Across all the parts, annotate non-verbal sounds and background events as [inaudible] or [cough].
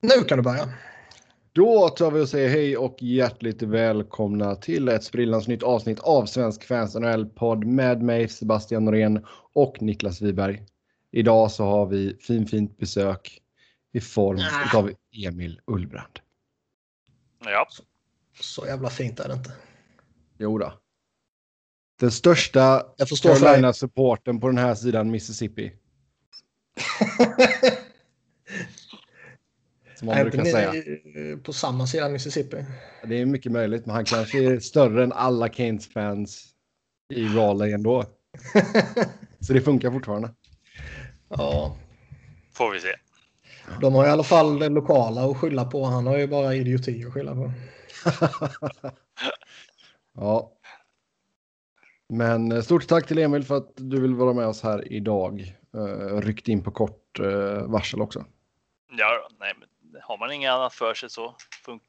Nu kan du börja. Då tar vi och säger hej och hjärtligt välkomna till ett sprillans nytt avsnitt av Svensk Fans NHL-podd med mig Sebastian Norén och Niklas Wiberg. Idag så har vi fin fint besök i form Ah. av Emil Ullbrand. Ja, Så jävla fint är det inte. Jo då. Den största. Carolina-supporten på den här sidan Mississippi. [laughs] Som man Är brukar säga. på samma sida Mississippi? Det är mycket möjligt, men han kanske är större än alla Keynes-fans i Raleigh ändå. [laughs] Så det funkar fortfarande. ja, får vi se. de har i alla fall det lokala att skylla på. Han har ju bara idioti att skylla på. [laughs] ja. Men eh, stort tack till Emil för att du vill vara med oss här idag. Uh, ryckt in på kort eh, varsel också. Ja, nej, men har man inget annat för sig så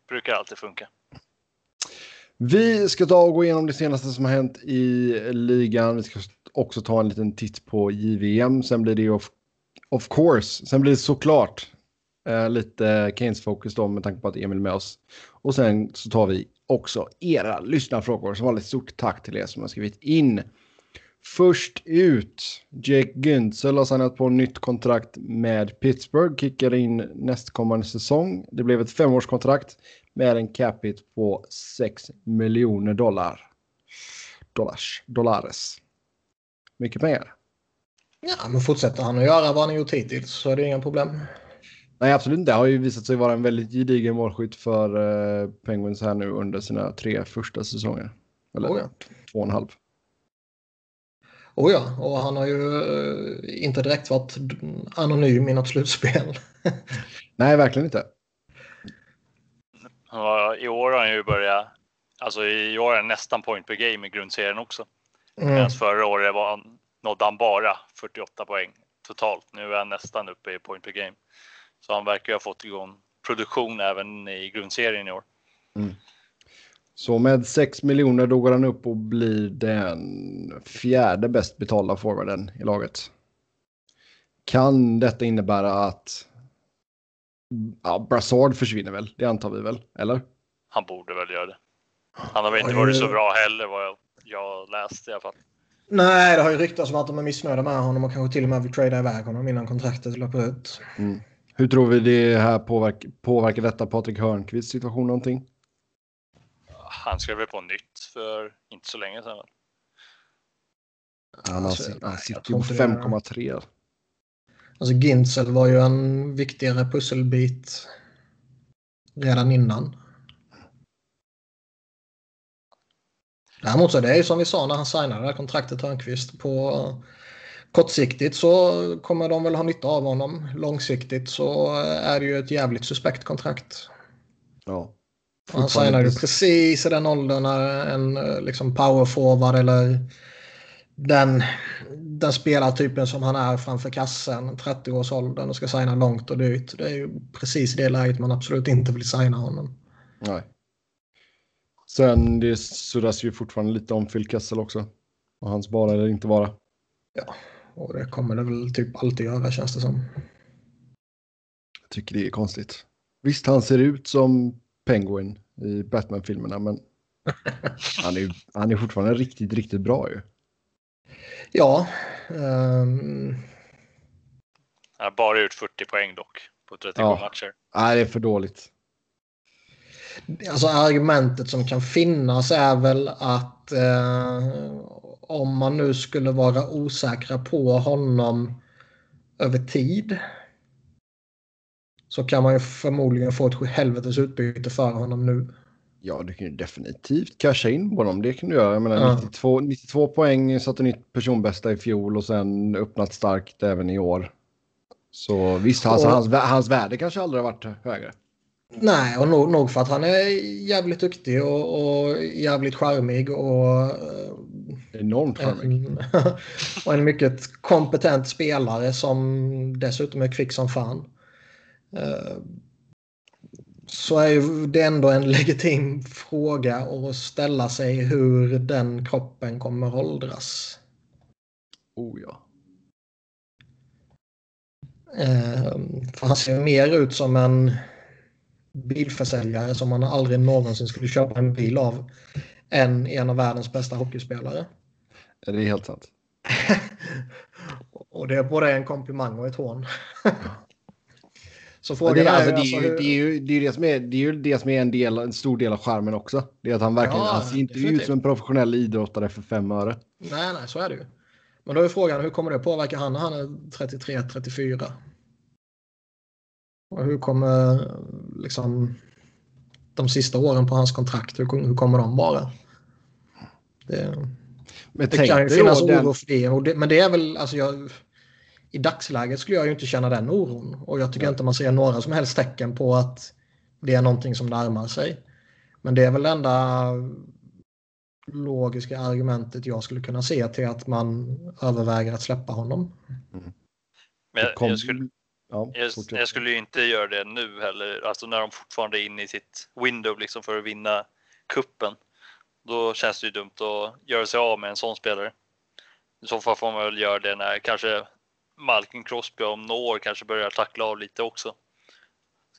brukar det alltid funka. Vi ska ta och gå igenom det senaste som har hänt i ligan. Vi ska också ta en liten titt på JVM. Sen blir det of, of course. Sen blir det såklart eh, lite Keynes-fokus då med tanke på att Emil är med oss. Och sen så tar vi också era lyssnarfrågor. Som vanligt stort tack till er som har skrivit in. Först ut, Jake Güntzel har signat på nytt kontrakt med Pittsburgh. Kickar in nästkommande säsong. Det blev ett femårskontrakt med en capita på 6 miljoner dollar. Dollars. Dollares. Mycket pengar. Ja, men fortsätter han att göra vad han har gjort hittills så är det inga problem. Nej, absolut inte. Det har ju visat sig vara en väldigt gedigen målskytt för uh, Penguins här nu under sina tre första säsonger. Eller Oh ja. två och en halv. Oh ja, och han har ju eh, inte direkt varit anonym i något slutspel. [laughs] Nej, verkligen inte. I år har han ju börjat, alltså i år är han nästan point per game i grundserien också. Mm. Medan förra året var han, nådde han bara 48 poäng totalt. Nu är han nästan uppe i point per game. Så han verkar ju ha fått igång produktion även i grundserien i år. Så med 6 miljoner då går han upp och blir den fjärde bäst betalda forwarden i laget. Kan detta innebära att ja, Brassard försvinner väl? Det antar vi väl? Eller? Han borde väl göra det. Han har väl inte varit så bra heller vad jag, jag läste i alla fall. Nej, det har ju ryktats om att de är missnöjda med honom och kanske till och med vill trada iväg honom innan kontraktet löper ut. Mm. Hur tror vi det här påverk påverkar detta Patrik Hörnqvists situation någonting? Han skrev på nytt för inte så länge sedan. Han, Alltså, han sitter ju på inte det. 5,3. Alltså Gintzel var ju en viktigare pusselbit redan innan. Däremot så är det ju som vi sa när han signade det här kontraktet Hörnqvist på kortsiktigt så kommer de väl ha nytta av honom. Långsiktigt så är det ju ett jävligt suspekt kontrakt. Ja. Han signade precis i den åldern när en eh, liksom powerforward eller den, den spelartypen som han är framför kassen, 30-årsåldern och ska signa långt och dyrt. Det är ju precis i det läget man absolut inte vill signa honom. Nej. Sen det surras ju fortfarande lite om Phil Kessel också. Och hans vara eller inte vara. Ja, och det kommer det väl typ alltid göra känns det som. Jag tycker det är konstigt. Visst, han ser ut som Penguin i Batman-filmerna, men [laughs] han är, han är fortfarande riktigt, riktigt bra ju. Ja, ehm, Han har bara gjort 40 poäng dock på 37 Ja. matcher. Nej, det är för dåligt. Alltså argumentet som kan finnas är väl att eh, om man nu skulle vara osäkra på honom över tid så kan man ju förmodligen få ett helvetes utbyte för honom nu. Ja, du kan ju definitivt casha in på dem. Det kan du göra. Jag menar, Ja. 92, 92 poäng, satte nytt personbästa i fjol och sen öppnat starkt även i år. Så visst, alltså, Och- hans, hans värde kanske aldrig har varit högre. Nej, och nog, nog för att han är jävligt duktig och, och jävligt charmig och, eh, Enormt charmig. en, [laughs] och en mycket kompetent spelare som dessutom är kvick som fan. Eh, Så är ju det ändå en [laughs] legitim fråga att ställa sig hur den kroppen kommer åldras. Oh ja. Eh, För han ser mer ut som en bilförsäljare som man aldrig någonsin skulle köpa en bil av än en av världens bästa hockeyspelare. Det är helt sant. [laughs] och det är både en komplimang och ett hån. Så frågan det, är, alltså, det, är ju, alltså, det, är ju, det, är det, som är, det är ju det som är en, del, en stor del av skärmen också. Det är att han verkligen ja, han ser inte ut som en professionell idrottare för fem öre. Nej, nej, så är det ju. Men då är frågan hur kommer det påverka han när han är 33-34? Och hur kommer liksom de sista åren på hans kontrakt, hur, hur kommer de vara? Det, men det kan ju finnas oro den... för det, det, Men det är väl, alltså jag, i dagsläget skulle jag ju inte känna den oron. Och jag tycker ja. inte man ser några som helst tecken på att det är någonting som närmar sig. Men det är väl det enda logiska argumentet jag skulle kunna se till att man överväger att släppa honom. Mm. Men jag, jag, skulle, ja, jag, jag, skulle ju inte göra det nu heller, alltså när de fortfarande är inne i sitt window liksom för att vinna kuppen. Då känns det ju dumt att göra sig av med en sån spelare. I så fall får man väl göra det när kanske Malkin Crosby om några år kanske börjar tackla av lite också.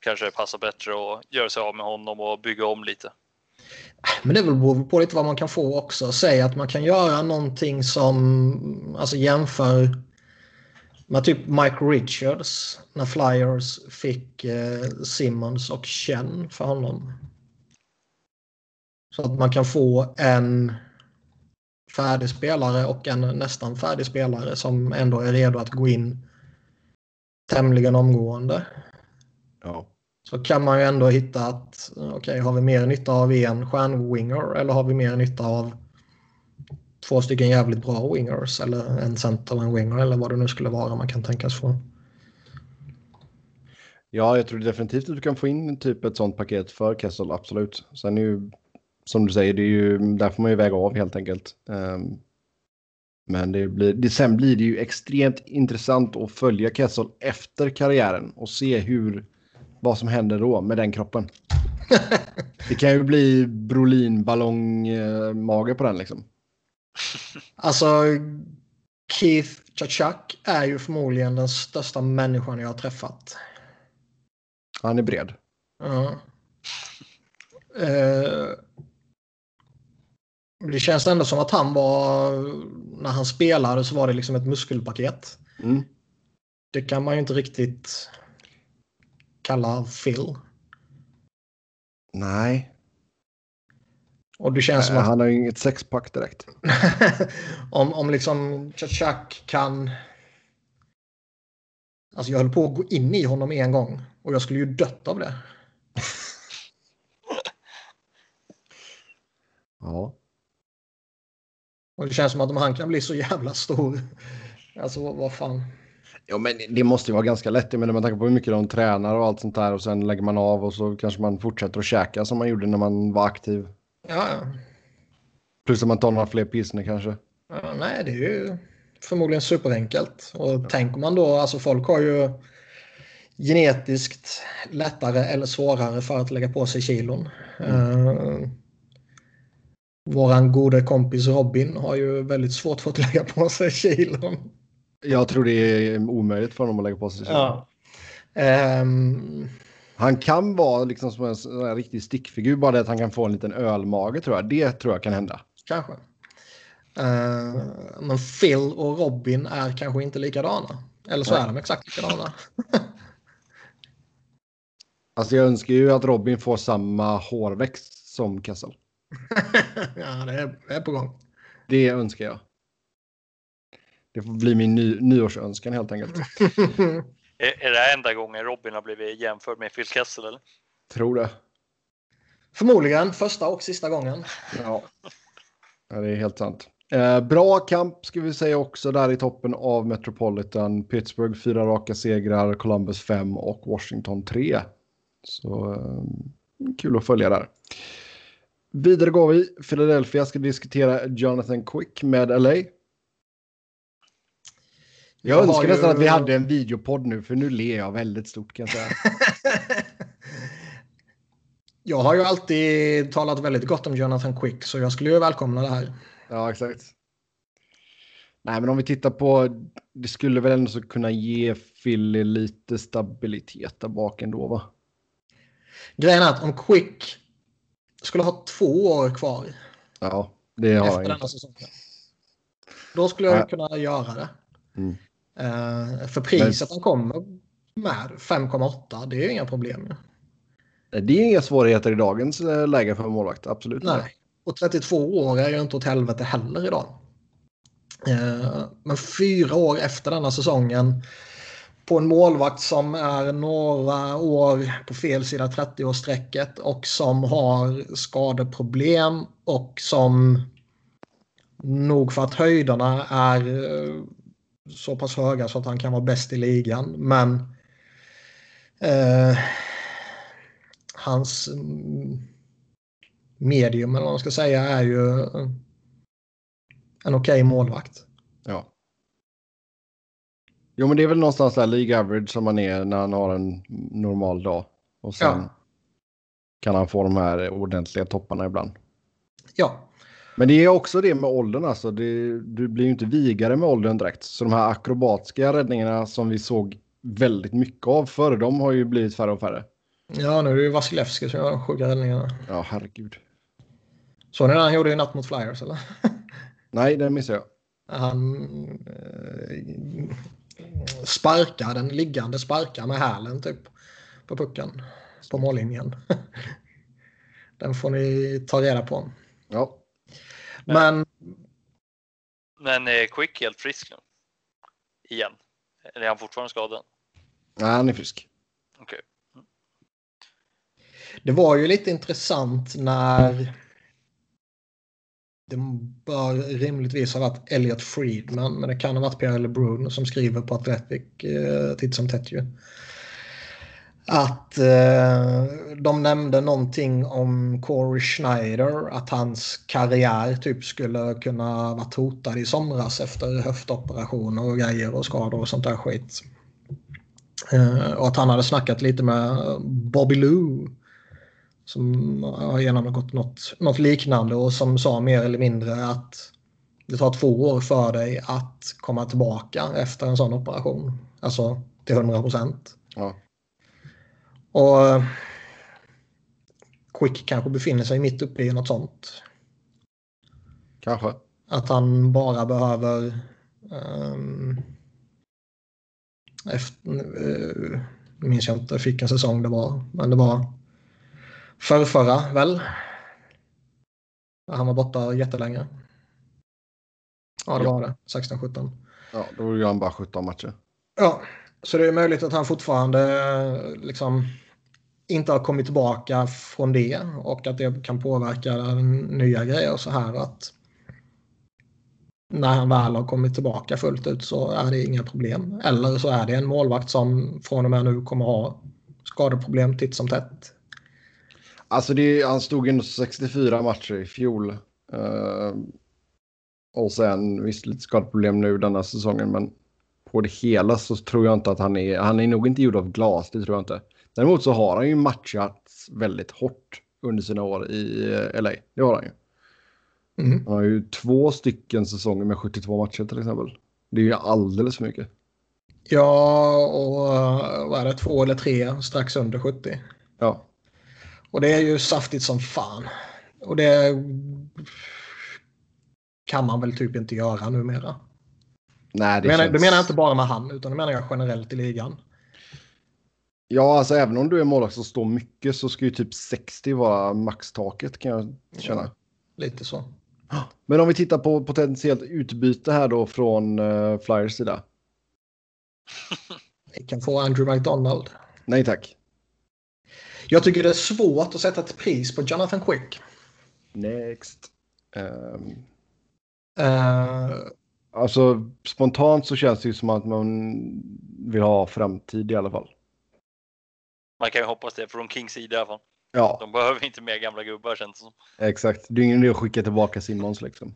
Kanske det passar bättre att göra sig av med honom och bygga om lite. Men det beror på lite vad man kan få också. Säg att man kan göra någonting som alltså jämför med typ Mike Richards när Flyers fick eh, Simmons och Chen för honom. Så att man kan få en färdig spelare och en nästan färdig spelare som ändå är redo att gå in tämligen omgående. Ja. Så kan man ju ändå hitta att okej, okay, har vi mer nytta av en stjärnwinger eller har vi mer nytta av två stycken jävligt bra wingers eller en center och en winger eller vad det nu skulle vara man kan tänkas få. Ja, jag tror definitivt att du kan få in typ ett sånt paket för Kessel, absolut. Sen är ju som du säger, det är ju, där får man ju väga av helt enkelt. Um, men det blir, det, sen blir det ju extremt intressant att följa Kessel efter karriären och se hur, vad som händer då med den kroppen. [laughs] det kan ju bli Brolin ballongmage på den liksom. Alltså, Keith Chachak är ju förmodligen den största människan jag har träffat. Han är bred. Ja. Uh, det känns ändå som att han var, när han spelade så var det liksom ett muskelpaket. Mm. Det kan man ju inte riktigt kalla Phil. Nej. Och det känns Nej, som att... Han har ju inget sexpack direkt. [laughs] om, om liksom Chachak kan... Alltså jag höll på att gå in i honom en gång och jag skulle ju dött av det. [laughs] ja. Och det känns som att om han kan bli så jävla stor. Alltså vad, fan. Ja, men det måste ju vara ganska lätt. Menar med tanke på hur mycket de tränar och allt sånt där och sen lägger man av och så kanske man fortsätter att käka som man gjorde när man var aktiv. Ja, ja. Plus att man tar några fler pilsner kanske. Ja, nej, det är ju förmodligen superenkelt. Och ja. tänker man då, alltså folk har ju genetiskt lättare eller svårare för att lägga på sig kilon. Mm. Uh, Våran gode kompis Robin har ju väldigt svårt för att lägga på sig kilon. Jag tror det är omöjligt för honom att lägga på sig kilon. Ja. Um... Han kan vara liksom som en, en riktig stickfigur, bara det att han kan få en liten ölmage tror jag. Det tror jag kan hända. Kanske. Uh, men Phil och Robin är kanske inte likadana. Eller så Nej. är de exakt likadana. [laughs] alltså jag önskar ju att Robin får samma hårväxt som Kessel. [laughs] ja, det är, det är på gång. Det önskar jag. Det får bli min ny, nyårsönskan helt enkelt. [laughs] är, är det enda gången Robin har blivit jämförd med Phil Kessel? Eller? Tror det. Förmodligen första och sista gången. Ja, ja det är helt sant. Eh, bra kamp ska vi säga också där i toppen av Metropolitan. Pittsburgh fyra raka segrar, Columbus fem och Washington tre. Så eh, kul att följa där. Vidare går vi. Philadelphia ska diskutera Jonathan Quick med LA. Jag, jag önskar nästan ju... att vi hade en videopodd nu, för nu ler jag väldigt stort kan jag säga. [laughs] jag har ju alltid talat väldigt gott om Jonathan Quick, så jag skulle ju välkomna det här. Ja, exakt. Nej, men om vi tittar på, det skulle väl ändå kunna ge Philly lite stabilitet där bak ändå, va? Grejen är att om Quick skulle ha två år kvar. Ja, det har efter denna säsongen. Då skulle jag ja. kunna göra det. Mm. Uh, för priset Men... han kommer med, 5,8, det är ju inga problem. Det är inga svårigheter i dagens eh, läge för målvakt, absolut. Nej, och 32 år är ju inte åt helvete heller idag. Uh, men fyra år efter denna säsongen på en målvakt som är några år på fel sida 30-årsstrecket och som har skadeproblem och som nog för att höjderna är eh, så pass höga så att han kan vara bäst i ligan. Men eh, hans mm, medium eller vad man ska säga är ju en okej okay målvakt. Jo, men det är väl någonstans där League average som man är när han har en normal dag. Och sen ja. kan han få de här ordentliga topparna ibland. Ja. Men det är också det med åldern alltså. Det, du blir ju inte vigare med åldern direkt. Så de här akrobatiska räddningarna som vi såg väldigt mycket av förr, de har ju blivit färre och färre. Ja, nu är det ju Vasilevski som gör de sjuka räddningarna. Ja, herregud. Såg ni när han gjorde i natt mot Flyers eller? [laughs] Nej, det missade jag. Han eh, sparkar den liggande sparkar med hälen typ på pucken på mållinjen. [laughs] den får ni ta reda på. Ja. Men. Men är Quick helt frisk nu? Igen? Eller är han fortfarande skadad? Nej, han är frisk. Okej. Okay. Mm. Det var ju lite intressant när det bör rimligtvis ha varit Elliot Friedman, men det kan ha varit Pierre LeBrun som skriver på Athletic eh, titt som tätt ju. Att eh, de nämnde någonting om Corey Schneider, att hans karriär typ skulle kunna varit hotad i somras efter höftoperationer och grejer och skador och sånt där skit. Eh, och att han hade snackat lite med Bobby Lou som har genomgått något, något liknande och som sa mer eller mindre att det tar två år för dig att komma tillbaka efter en sån operation. Alltså till 100 procent. Ja. Och Quick kanske befinner sig mitt uppe i något sånt. Kanske. Att han bara behöver um, efter, uh, minns jag inte vilken säsong det var, men det var Förrförra väl? Han var borta jättelänge. Ja, det ja. var det. 16-17. Ja, då gjorde han bara 17 matcher. Ja, så det är möjligt att han fortfarande liksom inte har kommit tillbaka från det och att det kan påverka nya grejer och så här att när han väl har kommit tillbaka fullt ut så är det inga problem. Eller så är det en målvakt som från och med nu kommer ha skadeproblem titt som tätt Alltså det, han stod ändå 64 matcher i fjol. Uh, och sen visst lite skadeproblem nu denna säsongen men på det hela så tror jag inte att han är, han är nog inte gjord av glas, det tror jag inte. Däremot så har han ju matchat väldigt hårt under sina år i eh, LA. Det har han ju. Mm. Han har ju två stycken säsonger med 72 matcher till exempel. Det är ju alldeles för mycket. Ja, och eh, vad är det, två eller tre strax under 70. Ja. Och det är ju saftigt som fan. Och det kan man väl typ inte göra numera. Nej, det, menar, känns... det menar jag inte bara med han, utan det menar jag generellt i ligan. Ja, alltså även om du är målvakt som står mycket så ska ju typ 60 vara maxtaket kan jag känna. Ja, lite så. Men om vi tittar på potentiellt utbyte här då från uh, Flyers sida. Ni kan få Andrew McDonald. Nej tack. Jag tycker det är svårt att sätta ett pris på Jonathan Quick. Next. Um... Uh... Alltså spontant så känns det ju som att man vill ha framtid i alla fall. Man kan ju hoppas det från Kings sida i alla fall. Ja. De behöver inte mer gamla gubbar känns det som. Exakt. Det är ingen idé att skicka tillbaka Simons liksom.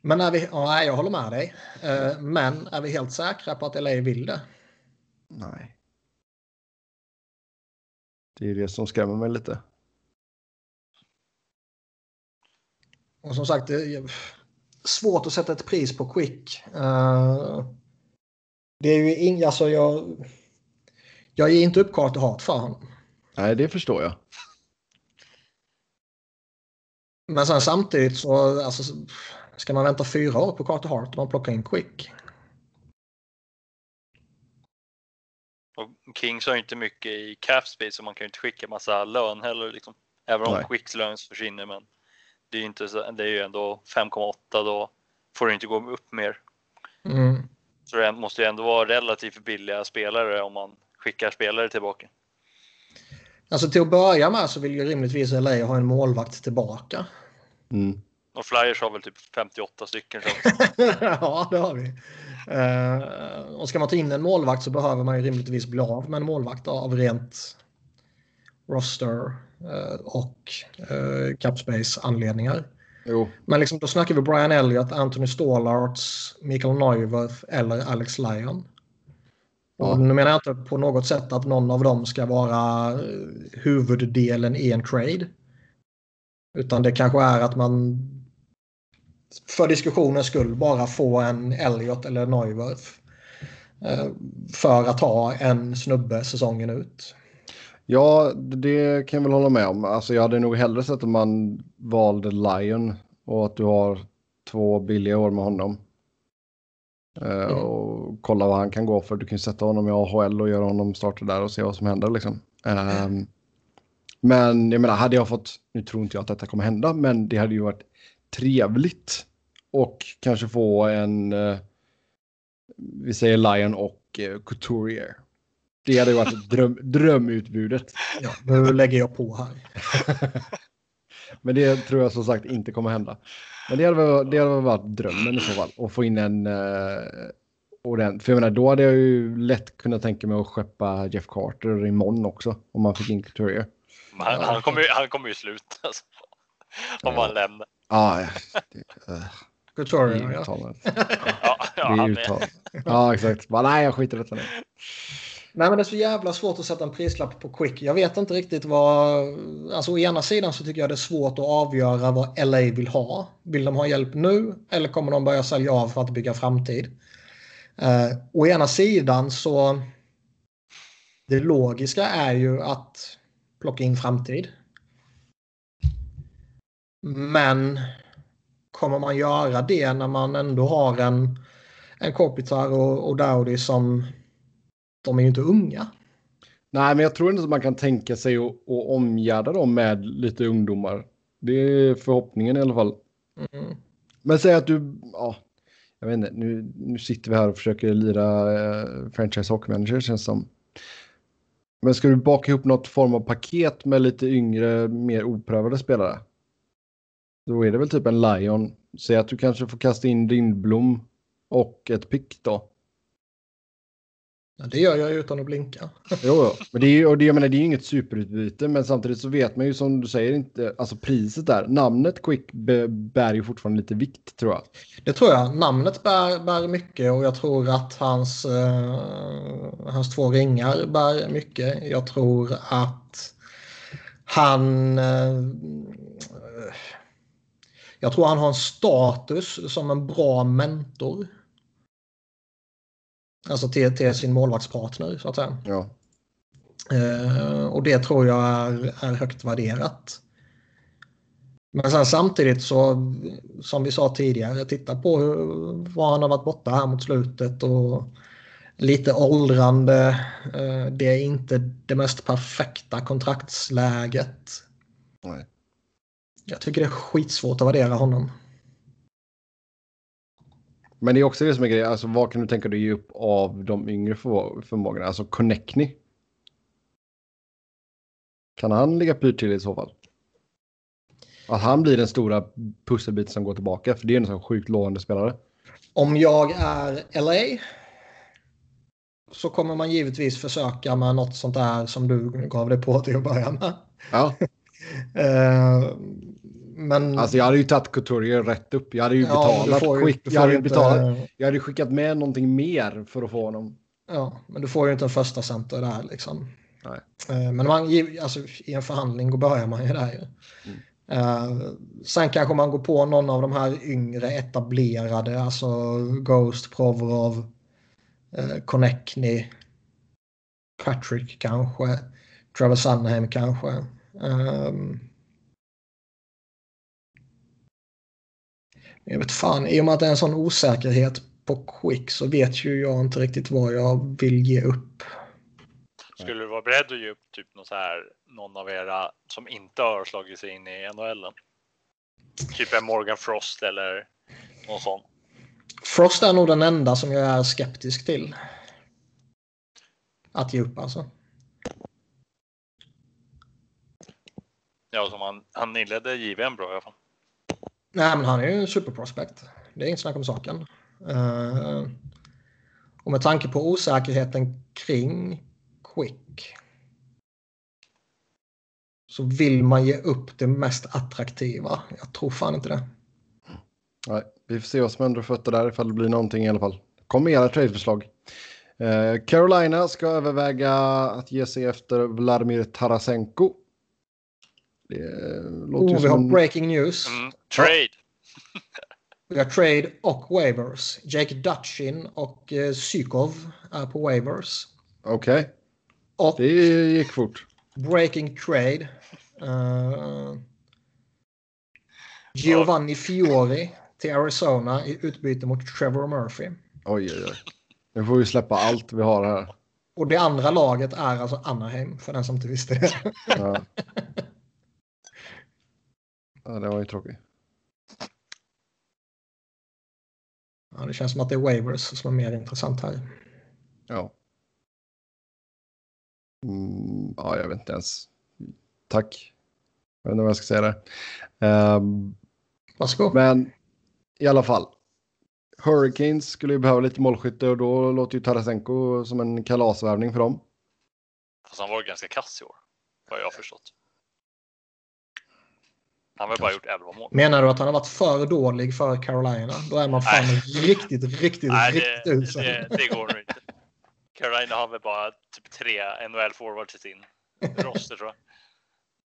Men är vi, ja, jag håller med dig. Uh, men är vi helt säkra på att LA vill det? Nej. Det är det som skrämmer mig lite. Och som sagt, det är svårt att sätta ett pris på Quick. Uh, det är ju inga, alltså jag, jag ger inte upp Carter Hart för honom. Nej, det förstår jag. Men sen samtidigt så alltså, ska man vänta fyra år på Carter Hart om man plockar in Quick. Och Kings har inte mycket i cap space så man kan ju inte skicka massa lön heller. Liksom. Även om. Quicks lön försvinner. Men det är, inte så, det är ju ändå 5,8 då får det inte gå upp mer. Mm. Så det måste ju ändå vara relativt billiga spelare om man skickar spelare tillbaka. Alltså till att börja med så vill ju rimligtvis LA ha en målvakt tillbaka. Mm. Och Flyers har väl typ 58 stycken. [laughs] ja, det har vi. Uh, och ska man ta in en målvakt så behöver man ju rimligtvis bli av med en målvakt av rent roster uh, och uh, capspace anledningar. Jo. Men liksom, då snackar vi Brian Elliott, Anthony Stålarts, Mikael Neuwirth eller Alex Lyon. Och nu menar jag inte på något sätt att någon av dem ska vara huvuddelen i en trade. Utan det kanske är att man för diskussionens skull bara få en Elliot eller Neuwirth. Eh, för att ha en snubbe säsongen ut. Ja, det kan jag väl hålla med om. Alltså jag hade nog hellre sett att man valde Lion och att du har två billiga år med honom. Eh, mm. Och kolla vad han kan gå för. Du kan sätta honom i AHL och göra honom starta där och se vad som händer liksom. Um, men jag menar, hade jag fått, nu tror inte jag att detta kommer hända, men det hade ju varit trevligt och kanske få en, uh, vi säger Lion och uh, Couturier. Det hade ju varit dröm, [laughs] drömutbudet. Ja, nu lägger jag på här. [laughs] men det tror jag som sagt inte kommer hända. Men det hade, väl, det hade varit drömmen i så fall. Att få in en uh, ordentlig. För jag menar, då hade jag ju lätt kunnat tänka mig att skeppa Jeff Carter imorgon också. Om man fick in Couturier. Han, han, kommer, han kommer ju sluta. Alltså. Om ja. han lämnar. Ja, ja. Couturier, ja. ja, ja, det [laughs] ja, exakt. Bara, nej, jag skiter i detta nu. Nej, men det är så jävla svårt att sätta en prislapp på Quick. Jag vet inte riktigt vad... Alltså å ena sidan så tycker jag det är svårt att avgöra vad LA vill ha. Vill de ha hjälp nu eller kommer de börja sälja av för att bygga framtid? Uh, å ena sidan så... Det logiska är ju att plocka in framtid. Men kommer man göra det när man ändå har en, en Kopitar och, och Dowdy som de är ju inte unga. Nej, men jag tror inte att man kan tänka sig att, att omgärda dem med lite ungdomar. Det är förhoppningen i alla fall. Mm. Men säg att du, ja, jag vet inte, nu, nu sitter vi här och försöker lira eh, franchise hockey manager känns som. Men ska du baka ihop något form av paket med lite yngre, mer oprövade spelare? Då är det väl typ en Lion. Säg att du kanske får kasta in Lindblom och ett pick då. Ja, det gör jag utan att blinka. [laughs] Jo, jo. men det är ju, och det, jag menar, det är ju inget superutbyte, men samtidigt så vet man ju som du säger inte, alltså priset där, namnet Quick bär ju fortfarande lite vikt tror jag. Det tror jag. Namnet bär, bär mycket och jag tror att hans, eh, hans två ringar bär mycket. Jag tror att han eh, jag tror han har en status som en bra mentor. Alltså till, till sin målvaktspartner så att säga. Ja. Eh, och det tror jag är, är högt värderat. Men sen samtidigt så, som vi sa tidigare, titta på hur, vad han har varit borta här mot slutet och lite åldrande. Eh, det är inte det mest perfekta kontraktsläget. Nej. Jag tycker det är skitsvårt att värdera honom. Men det är också det som är grejen. Alltså, vad kan du tänka dig ge upp av de yngre förmågorna? Alltså Connectny. Kan han ligga pyrt till i så fall? Att han blir den stora pusselbiten som går tillbaka. För det är en sån sjukt lovande spelare. Om jag är LA så kommer man givetvis försöka med något sånt där som du gav dig på till att börja med. Ja. uh, [laughs] men... Alltså jag hade ju tagit Couturier rätt upp. Jag hade ju ja, betalat quick. Jag hade, inte... betalat, jag hade skickat med någonting mer för att få honom. Ja, men du får ju inte en första center där liksom. Nej. Eh, men man, alltså, i en förhandling börjar man ju där ju. Mm. Uh, sen kanske man går på någon av de här yngre etablerade, alltså Ghost, Provorov, uh, Connectny, Patrick kanske. Trevor Sunheim kanske. Um, jag vet fan, i och med att det är en sån osäkerhet på Quick så vet ju jag inte riktigt vad jag vill ge upp. Skulle du vara beredd att ge upp typ något så här, någon av era som inte har slagit sig in i NHL? Typ en Morgan Frost eller någon sån? Frost är nog den enda som jag är skeptisk till. Att ge upp alltså. Ja, som han, han inledde JVM bra i alla fall. Nej, men han är ju en superprospect. Det är inget snack om saken. Uh, och med tanke på osäkerheten kring Quick så vill man ge upp det mest attraktiva. Jag tror fan inte det. Nej, vi får se vad som händer fötter där ifall det blir någonting i alla fall. Kom med era tradeförslag. Eh, Carolina ska överväga att ge sig efter Vladimir Tarasenko. Det låter oh, vi har breaking news. Mm, trade. [laughs] Vi har trade och waivers. Jake Dutchin och eh, Sykov är på waivers. Okej. Okay. Det gick fort. Breaking trade. Uh, Giovanni Fiori till Arizona i utbyte mot Trevor Murphy. Oj, oj, oj. Nu får vi släppa allt vi har här. Och det andra laget är alltså Anaheim, för den som inte visste det. Ja, [laughs] ja det var ju tråkigt. Ja, det känns som att det är waivers som är mer intressant här. Ja. Mm, ja, jag vet inte ens. Tack. Jag vet inte vad jag ska säga där. Um, Varsågod. Men i alla fall. Hurricanes skulle ju behöva lite målskytte och då låter ju Tarasenko som en kalasvärvning för dem. Fast han var ganska kass i år, vad jag har förstått. Han har bara gjort 11 mål. Menar du att han har varit för dålig för Carolina? Då är man fan Nej. riktigt, riktigt, Nej, riktigt usel. Det, det, går inte. Carolina har väl bara typ tre NHL forwards i sin [laughs] roster tror jag.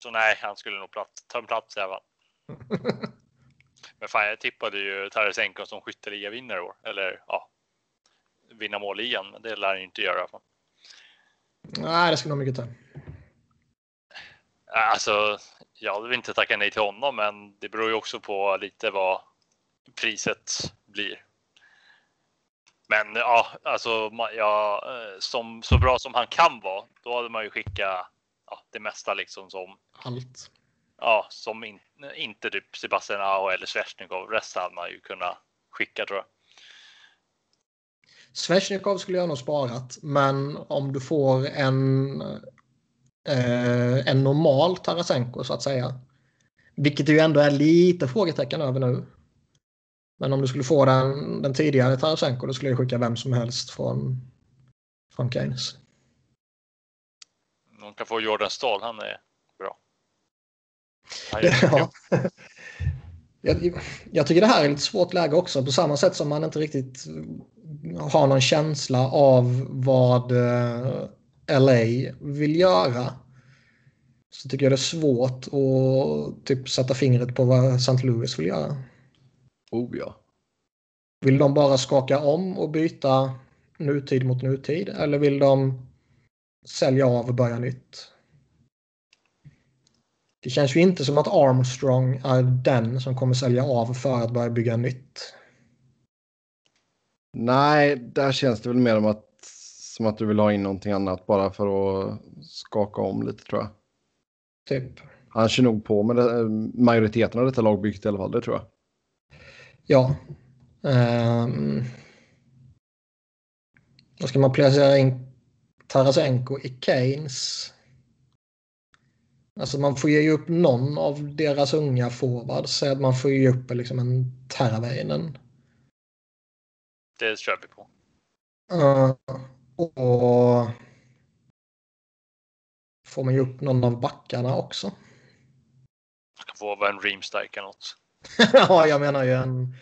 Så nej, han skulle nog plats, ta en plats i alla fall. [laughs] Men fan, jag tippade ju Tarasenko som skytteligavinnare i år. Eller ja, vinna målligan. Men det lär han ju inte göra. Nej, det skulle nog mycket ta. Alltså, jag vill inte tacka nej till honom, men det beror ju också på lite vad priset blir. Men ja, alltså ja, eh, som, så bra som han kan vara, då hade man ju skickat ja, det mesta liksom som allt. Ja, som in, inte typ Sebastian Aho eller Svesjnikov. Resten hade man ju kunnat skicka tror jag. Svesjnikov skulle jag nog sparat, men om du får en eh, en normal Tarasenko så att säga. Vilket ju ändå är lite frågetecken över nu. Men om du skulle få den, den tidigare Tarasenko då skulle jag skicka vem som helst från, från Keynes. Man kan få Jordan Stahl, han är bra. Han [laughs] ja. jag, jag tycker det här är lite svårt läge också på samma sätt som man inte riktigt har någon känsla av vad eh, LA vill göra. Så tycker jag det är svårt att typ sätta fingret på vad St. Louis vill göra. Oh ja. Vill de bara skaka om och byta nutid mot nutid? Eller vill de sälja av och börja nytt? Det känns ju inte som att Armstrong är den som kommer sälja av för att börja bygga nytt. Nej, där känns det väl mer som att, som att du vill ha in någonting annat bara för att skaka om lite tror jag. Typ. Han kör nog på med det, majoriteten av detta lagbygget i alla fall, det tror jag. Ja. Um, då ska man placera in Tarasenko i Keynes. Alltså man får ge upp någon av deras unga forwards. Så att man får ge upp liksom en Teravainen. Det kör vi på. Uh, och får man ju upp någon av backarna också. Det kan få vara en Reamstike eller något. [laughs] ja, jag menar ju en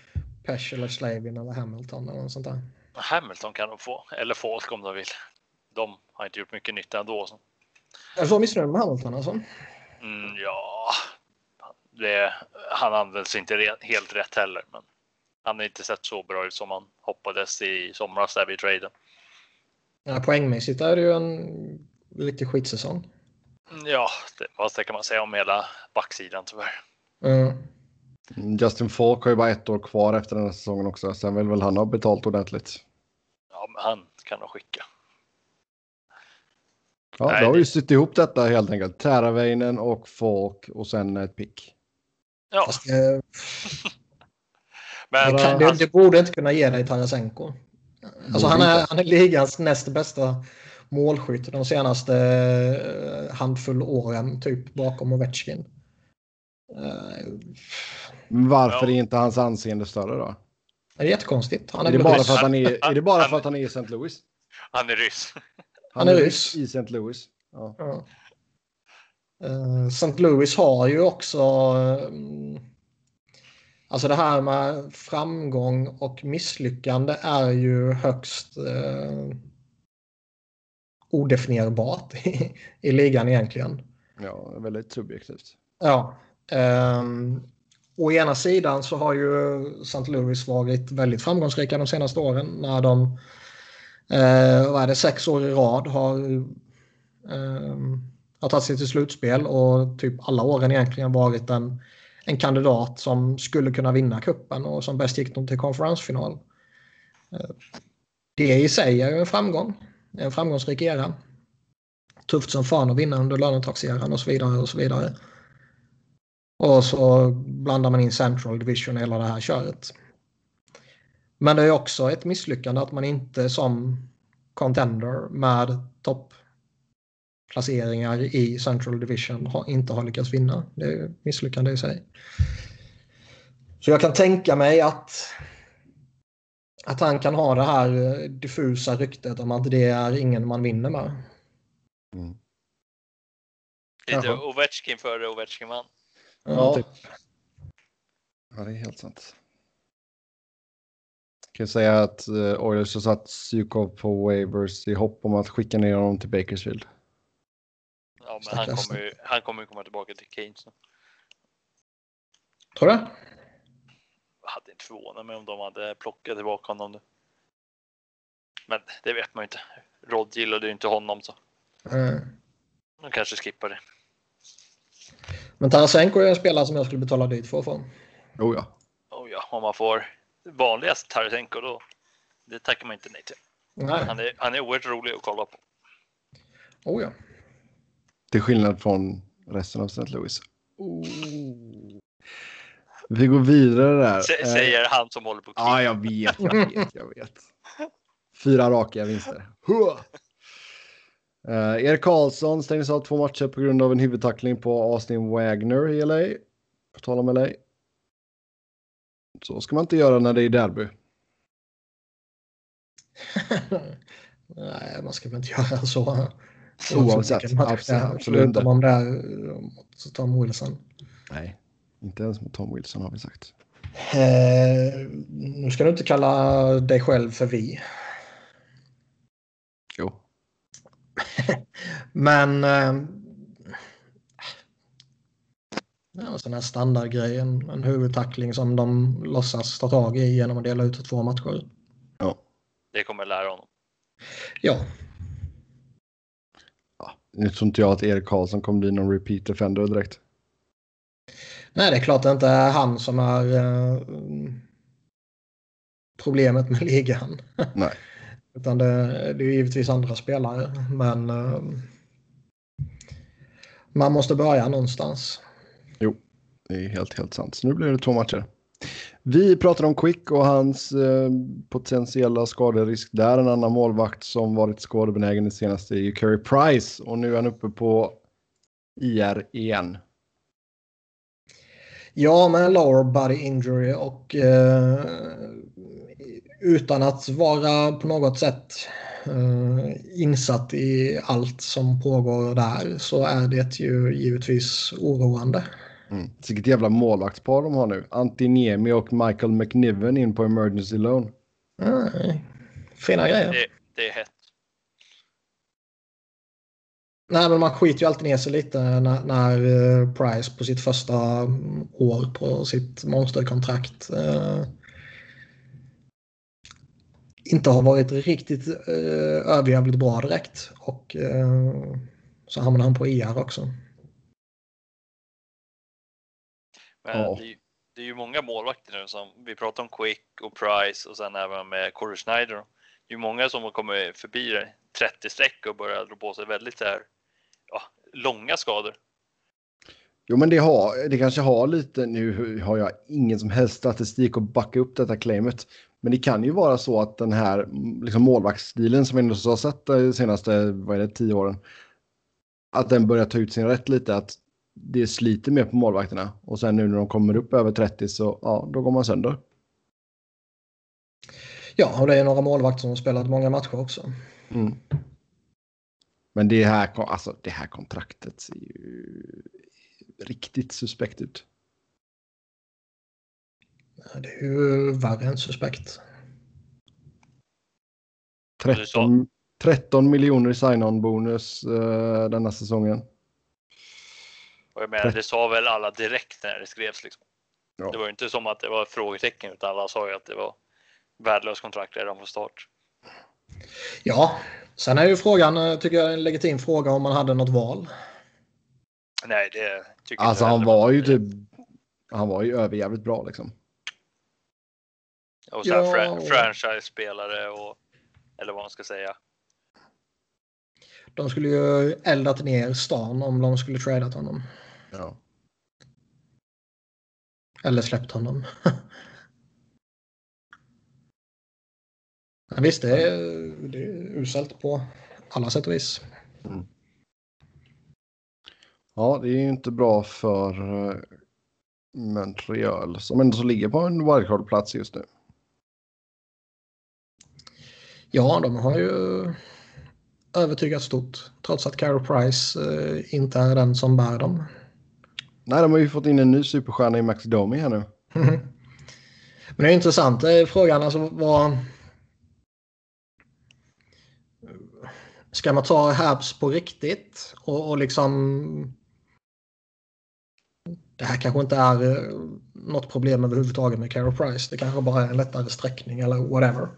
Pesh eller Slavin eller Hamilton eller något sånt där. Hamilton kan de få, eller Falk om de vill. De har inte gjort mycket nytta ändå. Så. Jag är så missnöjd med Hamilton alltså? Mm, ja, det, han används inte helt rätt heller. Men han har inte sett så bra ut som man hoppades i somras där vid traden. Ja, poängmässigt är det ju en riktig skitsäsong. Ja, det, vad kan man säga om hela backsidan tyvärr. Mm. Justin Falk har ju bara ett år kvar efter den här säsongen också. Sen vill väl han ha betalt ordentligt. Ja, men han kan nog skicka. Ja, Nej, då har vi det... sytt ihop detta helt enkelt. Täraväinen och Falk och sen ett pick. Ja. Fast, eh... [laughs] men, det, kan, det, det, borde inte kunna ge dig Tarasenko. Alltså, han, är, han är ligans näst bästa målskytt de senaste eh, handfull åren, typ bakom Ovechkin. Uh, Varför ja. är inte hans anseende större då? Det är jättekonstigt. Han är, är, det bara för att han är, är det bara för att han är i St. Louis? Han är ryss. Han, han är ryss. I St. Louis. Ja. ja. Eh, St. Louis har ju också... Alltså det här med framgång och misslyckande är ju högst uh, odefinierbart i, i ligan egentligen. Ja, väldigt subjektivt. Ja. Um, å ena sidan så har ju St. Louis varit väldigt framgångsrika de senaste åren när de eh, vad är det, sex år i rad har, eh, har tagit sig till slutspel och typ alla åren egentligen varit en, en kandidat som skulle kunna vinna kuppen och som bäst gick de till konferensfinal. Eh, det i sig är ju en framgång, en framgångsrik era. Tufft som fan att vinna under lönetagseran och så vidare och så vidare. Och så blandar man in Central Division i hela det här köret. Men det är också ett misslyckande att man inte som contender med toppplaceringar i Central Division har, inte har lyckats vinna. Det är misslyckande i sig. Så jag kan tänka mig att att han kan ha det här diffusa ryktet om att det är ingen man vinner med. Mm. Lite Ovechkin före Ovechkin vann. Ja, typ. ja, det är helt sant. Jag kan säga att uh, Oilers har satt Sykov på waivers i hopp om att skicka ner honom till Bakersfield. Ja, men han kommer, ju, han kommer ju komma tillbaka till Keynes. Tror du? Jag hade inte förvånat mig om de hade plockat tillbaka honom nu. Men det vet man ju inte. Rod gillade ju inte honom så. Mm. De kanske skippar det. Men Tarasenko är en spelare som jag skulle betala dyrt för få. Oh ja. Oh ja, om man får vanligast Tarasenko då. Det tackar man inte nej till. Nej. Han, är, han är oerhört rolig att kolla på. Oh ja. Till skillnad från resten av St. Louis. Oh. Vi går vidare där. S säger eh. han som håller på Ja, jag vet, jag [laughs] vet, jag vet. Fyra raka vinster. Uh, Erik Karlsson stängdes av två matcher på grund av en huvudtackling på Austin Wagner i LA. På tal om LA. Så ska man inte göra när det är derby. [laughs] Nej, man ska väl inte göra så. Oavsett. Absolut, absolut inte. Om det är mot Tom Wilson. Nej, inte ens mot Tom Wilson har vi sagt. Eh, nu ska du inte kalla dig själv för vi. [laughs] Men eh, ja, sån här standardgrej, en, en huvudtackling som de låtsas ta tag i genom att dela ut två matcher. Ja. Det kommer lära honom. Ja. Nu tror inte jag att Erik Karlsson kommer bli någon repeat defender direkt. Nej, det är klart det inte är han som är eh, problemet med ligan. [laughs] Nej. Utan det, det är givetvis andra spelare. Men uh, man måste börja någonstans. Jo, det är helt, helt sant. Så nu blir det två matcher. Vi pratar om Quick och hans eh, potentiella skaderisk där. En annan målvakt som varit skadebenägen i senaste är ju Curry Price och nu är han uppe på IR igen. Ja, med lower body injury och eh, utan att vara på något sätt eh, insatt i allt som pågår där så är det ju givetvis oroande. Mm. Vilket jävla målvaktspar de har nu. Antiniemi och Michael McNiven in på emergency loan. Mm. Fina grejer. Det, det är hett. Nej, men man skiter ju alltid ner sig lite när, när uh, Price på sitt första år på sitt monsterkontrakt uh, inte har varit riktigt eh, överjävligt bra direkt. Och eh, så hamnar han på IR också. Men ja. det, det, är ju många målvakter nu som vi pratar om Quick och Price och sen även med Corey Schneider. Det är ju många som har kommit förbi 30 streck och börjat dra på sig väldigt här, ja, långa skador. Jo, men det, har, det kanske har lite, nu har jag ingen som helst statistik att backa upp detta claimet. Men det kan ju vara så att den här liksom, målvaktsstilen som vi ändå har sett de senaste vad är det, tio åren. Att den börjar ta ut sin rätt lite. Att det sliter mer på målvakterna. Och sen nu när de kommer upp över 30 så ja, då går man sönder. Ja, och det är några målvakter som har spelat många matcher också. Mm. Men det här, alltså, det här kontraktet ser ju riktigt suspekt ut. Det är ju värre än suspekt. 13, 13 miljoner i sign-on-bonus uh, denna säsongen. Och jag menar, det sa väl alla direkt när det skrevs. Liksom. Ja. Det var ju inte som att det var frågetecken utan alla sa ju att det var värdelöst kontrakt redan från start. Ja, sen är ju frågan, eh, tycker jag, en legitim fråga om man hade något val. Nej, det tycker alltså, jag inte. Alltså han var ju typ, han var ju överjävligt bra liksom. Och så ja. Fra franchise-spelare och, eller vad man ska säga. De skulle ju eldat ner stan om de skulle tradat honom. Ja. Eller släppt honom. Men visst, det är, det är uselt på alla sätt och vis. Mm. Ja, det är ju inte bra för eh, Montreal som ändå så ligger på en wildcard-plats just nu. Ja, de har ju övertygat stort trots att Carol Price eh, inte är den som bär dem. Nej, de har ju fått in en ny superstjärna i Max Domi här nu. [laughs] Men det är intressant det är frågan alltså vad... Ska man ta Habs på riktigt och, och liksom... Det här kanske inte är eh, något problem överhuvudtaget med Carol Price. Det kanske bara är en lättare sträckning eller whatever.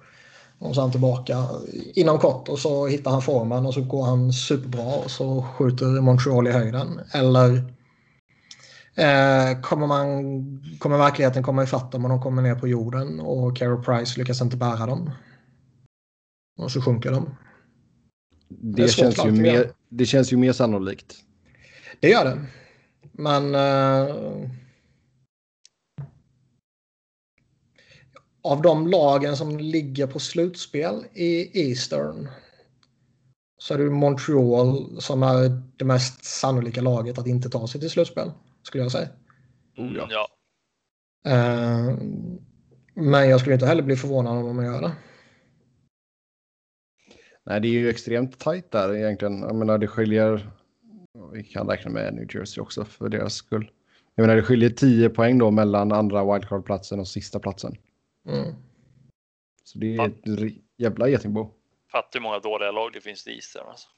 Och så är han tillbaka inom kort och så hittar han formen och så går han superbra och så skjuter Montreal i höjden. Eller eh, kommer, man, kommer verkligheten komma ifatt dem och de kommer ner på jorden och Carol Price lyckas inte bära dem. Och så sjunker de. Det, det känns, ju mer, det känns ju mer sannolikt. Det gör det. Men eh, av de lagen som ligger på slutspel i Eastern så är det Montreal som är det mest sannolika laget att inte ta sig till slutspel, skulle jag säga. Oh, ja. ja. Uh, men jag skulle inte heller bli förvånad om de gör det. Nej, det är ju extremt tajt där egentligen. Jag menar, det skiljer... Vi kan räkna med New Jersey också för deras skull. Jag menar, det skiljer 10 poäng då mellan andra wildcard-platsen och sista platsen. Mm. Så det är ett jävla getingbo. Fattar hur många dåliga lag det finns i Eastern. Alltså.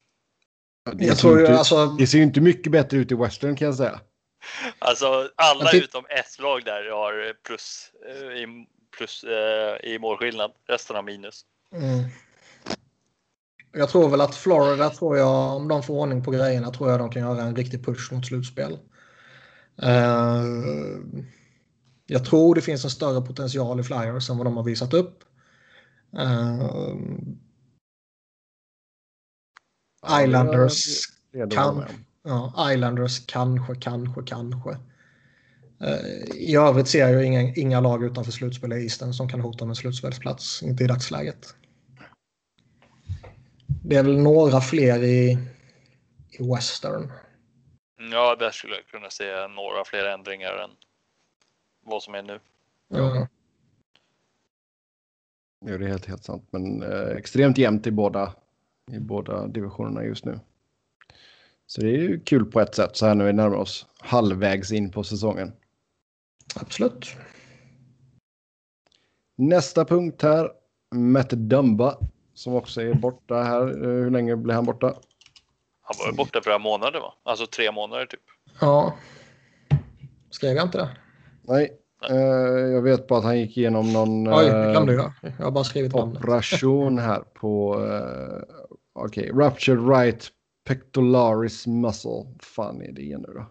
Det, jag tror inte, alltså... det ser ju inte mycket bättre ut i Western kan jag säga. [laughs] Alltså alla utom ett lag där har plus, eh, i, plus eh, i målskillnad. Resten har minus. Mm. Jag tror väl att Florida, tror jag, om de får ordning på grejerna, tror jag de kan göra en riktig push mot slutspel. Uh, jag tror det finns en större potential i Flyers än vad de har visat upp. Uh, Islanders, kan, ja, Islanders kanske, kanske, kanske. Uh, I övrigt ser jag inga, inga lag utanför slutspel i Eastern som kan hota med slutspelsplats. Inte i dagsläget. Det är väl några fler i, i Western. Ja, där skulle jag kunna se några fler ändringar än vad som är nu. Ja. Ja, det är helt, helt sant. Men eh, extremt jämnt i båda, i båda divisionerna just nu. Så det är ju kul på ett sätt så här när vi närmar oss halvvägs in på säsongen. Absolut. Nästa punkt här. Matt Dumba som också är borta här. Eh, hur länge blir han borta? Han var borta flera månader va? Alltså tre månader typ. Ja. Skrev jag inte det? Nej, uh, jag vet bara att han gick igenom någon Oj, uh, glömde jag. Jag har bara skrivit operation här på uh, okej, okay. ruptured right Pectolaris muscle. fan är det nu då?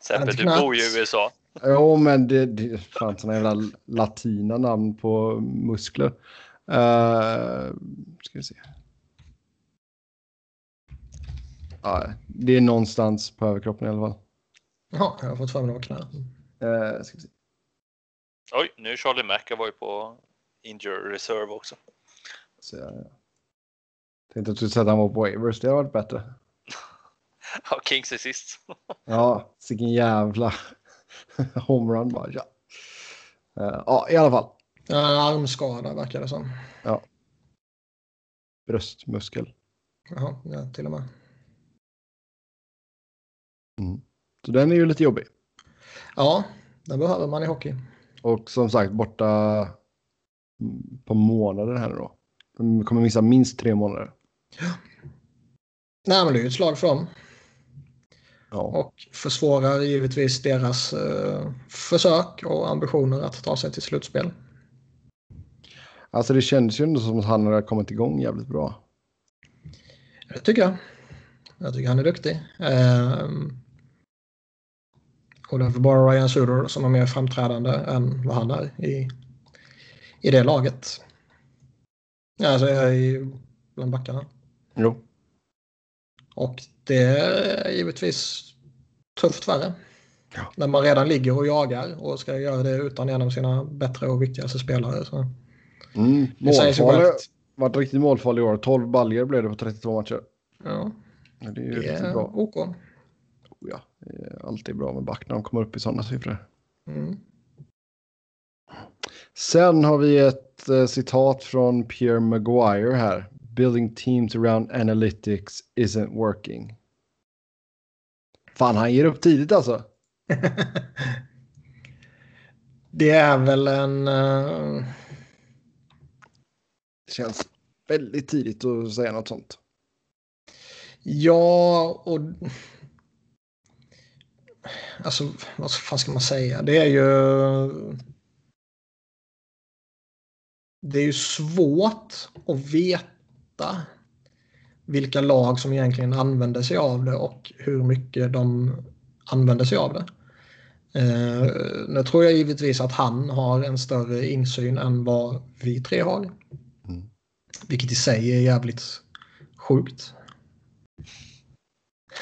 Sebbe, du bor ju i USA. Jo, men det, det fan sådana jävla latina namn på muskler. Uh, ska vi se. Ja, det är någonstans på överkroppen i alla fall. Ja, jag har fått för mig det var knä. Uh, ska vi se. Oj, nu är Charlie McAvoy på injury reserve också. Så, ja. Tänkte att du att han var på waivers, det har varit bättre. ja, Kings är sist. ja, vilken jävla homerun bara. Ja. Uh, ja, i alla fall. Ja, armskada verkar det som. Ja. Bröstmuskel. Jaha, ja, till och med. Mm. Så den är ju lite jobbig. Ja, den behöver man i hockey. Och som sagt borta på månader här nu då. De kommer missa minst tre månader. Ja. Nej, men det är ju ett slag för dem. Ja. Och försvårar givetvis deras eh, försök och ambitioner att ta sig till slutspel. Alltså det kändes ju ändå som att han har kommit igång jävligt bra. Det tycker jag. Jag tycker han är duktig. Eh, och det är bara Ryan Suder som är mer framträdande än vad han är i, i det laget. Alltså i, bland backarna. Jo. Och det är givetvis tufft värre. Ja. När man redan ligger och jagar och ska göra det utan en av sina bättre och viktigaste spelare. Så. Mm, målfarlig, varit riktigt målfarlig i år. 12 baljer blev det på 32 matcher. Ja, det är ju det är bra. OK. Oh, ja, det är alltid bra med back när de kommer upp i sådana siffror. Mm. Sen har vi ett eh, citat från Pierre Maguire här. Building teams around analytics isn't working. Fan, han ger upp tidigt alltså. [laughs] det är väl en... Uh... Det känns väldigt tidigt att säga något sånt. Ja, och... Alltså, vad fan ska man säga? Det är ju... Det är ju svårt att veta vilka lag som egentligen använder sig av det och hur mycket de använder sig av det. Eh, nu tror jag givetvis att han har en större insyn än vad vi tre har. Mm. Vilket i sig är jävligt sjukt.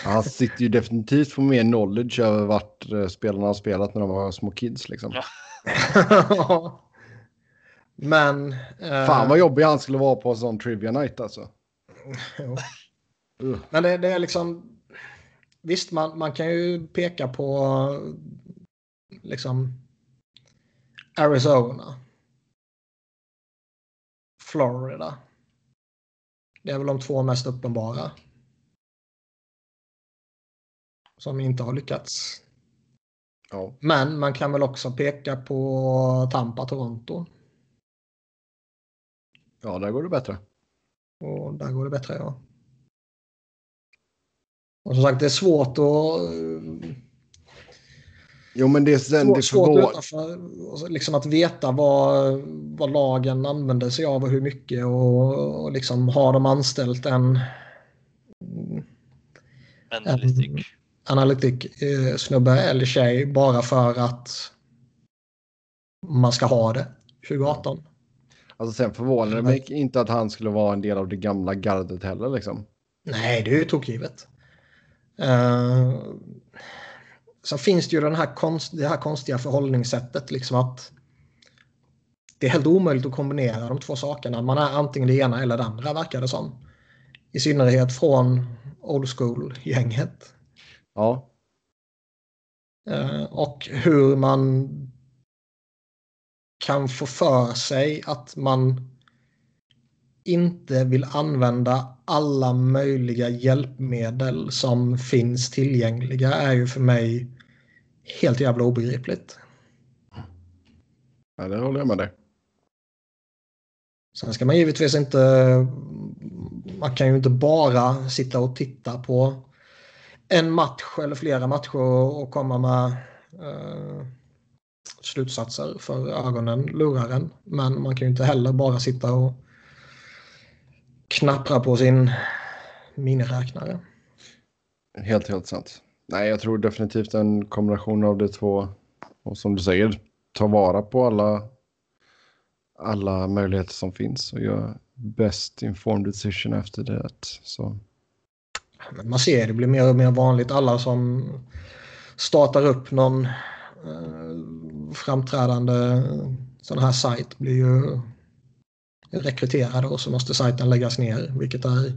Han sitter ju definitivt på mer knowledge över vart eh, spelarna har spelat när de var små kids. Liksom. Ja. [laughs] [laughs] Men... Eh... Fan vad jobbig han skulle vara på en sån trivia night alltså. uh. Men det, det, är liksom... Visst, man, man kan ju peka på liksom Arizona. Florida. Det är väl de två mest uppenbara. Som inte har lyckats. Ja. Men man kan väl också peka på Tampa, Toronto. Ja, där går det bättre. Och där går det bättre, ja. Och som sagt, det är svårt att... Jo, men det är sen svårt, det svårt utanför, liksom att veta vad, vad lagen använder sig av och hur mycket och, och liksom har de anställt en... Analytik. En analytik eh, snubbe eller tjej bara för att man ska ha det 2018. Alltså sen förvånar det mig inte att han skulle vara en del av det gamla gardet heller liksom. Nej, det är ju tokgivet. Uh, sen finns det ju den här konst, det här konstiga förhållningssättet liksom att det är helt omöjligt att kombinera de två sakerna. Man är antingen det ena eller det andra verkar det som. I synnerhet från old school-gänget. Ja. Uh, och hur man kan få för sig att man inte vill använda alla möjliga hjälpmedel som finns tillgängliga är ju för mig helt jävla obegripligt. Ja, det håller jag med dig. Sen ska man givetvis inte... Man kan ju inte bara sitta och titta på en match eller flera matcher och komma med uh, slutsatser för ögonen lurar en. Men man kan ju inte heller bara sitta och knapprar på sin miniräknare. Helt, helt sant. Nej, jag tror definitivt en kombination av de två. Och som du säger, ta vara på alla, alla möjligheter som finns och göra best informed decision efter det. Så. Man ser det blir mer och mer vanligt. Alla som startar upp någon framträdande sån här sajt blir ju rekryterade och så måste sajten läggas ner. Vilket är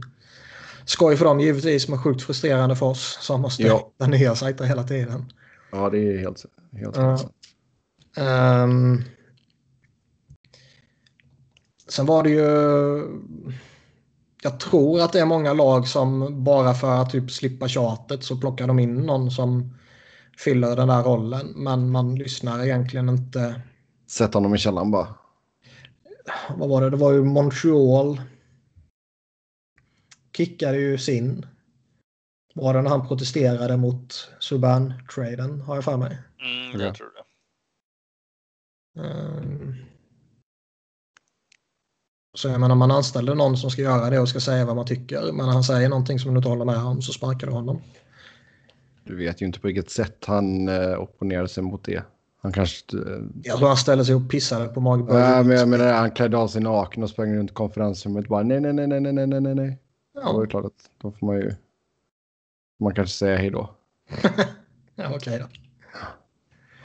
skoj för dem givetvis men sjukt frustrerande för oss som måste ja. hitta [laughs] nya sajter hela tiden. Ja det är helt, helt uh, um, Sen var det ju jag tror att det är många lag som bara för att typ slippa tjatet så plockar de in någon som fyller den där rollen. Men man lyssnar egentligen inte. Sätt honom i källaren bara. Vad var det? Det var ju Montreal. Kickade ju sin. Var det när han protesterade mot Subban-traden har jag för mig. Mm, jag tror det. Um, så jag menar man anställer någon som ska göra det och ska säga vad man tycker. Men när han säger någonting som du inte håller med om så sparkar du honom. Du vet ju inte på vilket sätt han eh, opponerar sig mot det. Han kanske... Eh... Jag tror han ställer sig och pissade på magburken. Nej, men jag menar han klädde av sig naken och sprang runt konferensrummet bara nej, nej, nej, nej, nej, nej, nej, nej. Ja. Då är det klart att då får man ju... Man kanske säga hej då. [laughs] ja, okej okay då.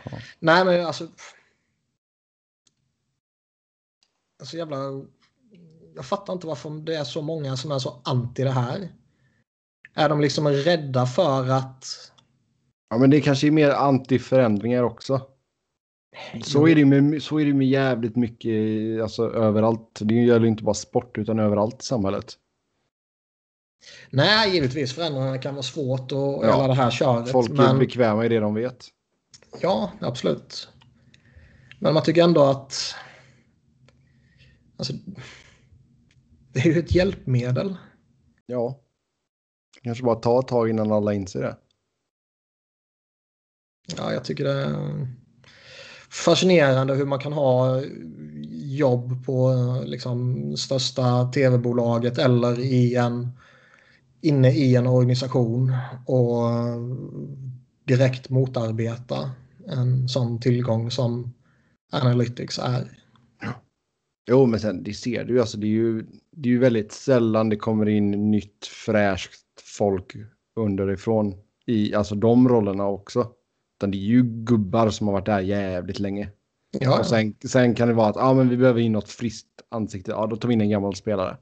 Ja. Nej, men alltså... Alltså jävla jag fattar inte varför det är så många som är så anti det här. Är de liksom rädda för att... Ja, men det kanske är mer anti-förändringar också. Så är, det med, så är det med jävligt mycket, alltså överallt. Det gäller inte bara sport utan överallt i samhället. Nej, givetvis förändringarna kan vara svårt och ja. hela det här köret. Folk är men... bekväma i det de vet. Ja, absolut. Men man tycker ändå att... Alltså, det är ju ett hjälpmedel. Ja. Kanske bara ta ett tag innan alla inser det. Ja, jag tycker det är fascinerande hur man kan ha jobb på liksom, största tv-bolaget eller i en, inne i en organisation och direkt motarbeta en sån tillgång som Analytics är. Jo, men sen det ser du alltså, det är ju, det är ju väldigt sällan det kommer in nytt fräscht folk underifrån i alltså de rollerna också. Utan det är ju gubbar som har varit där jävligt länge. Ja. Och sen, sen kan det vara att ah, men vi behöver in något friskt ansikte. Ja, då tar vi in en gammal spelare.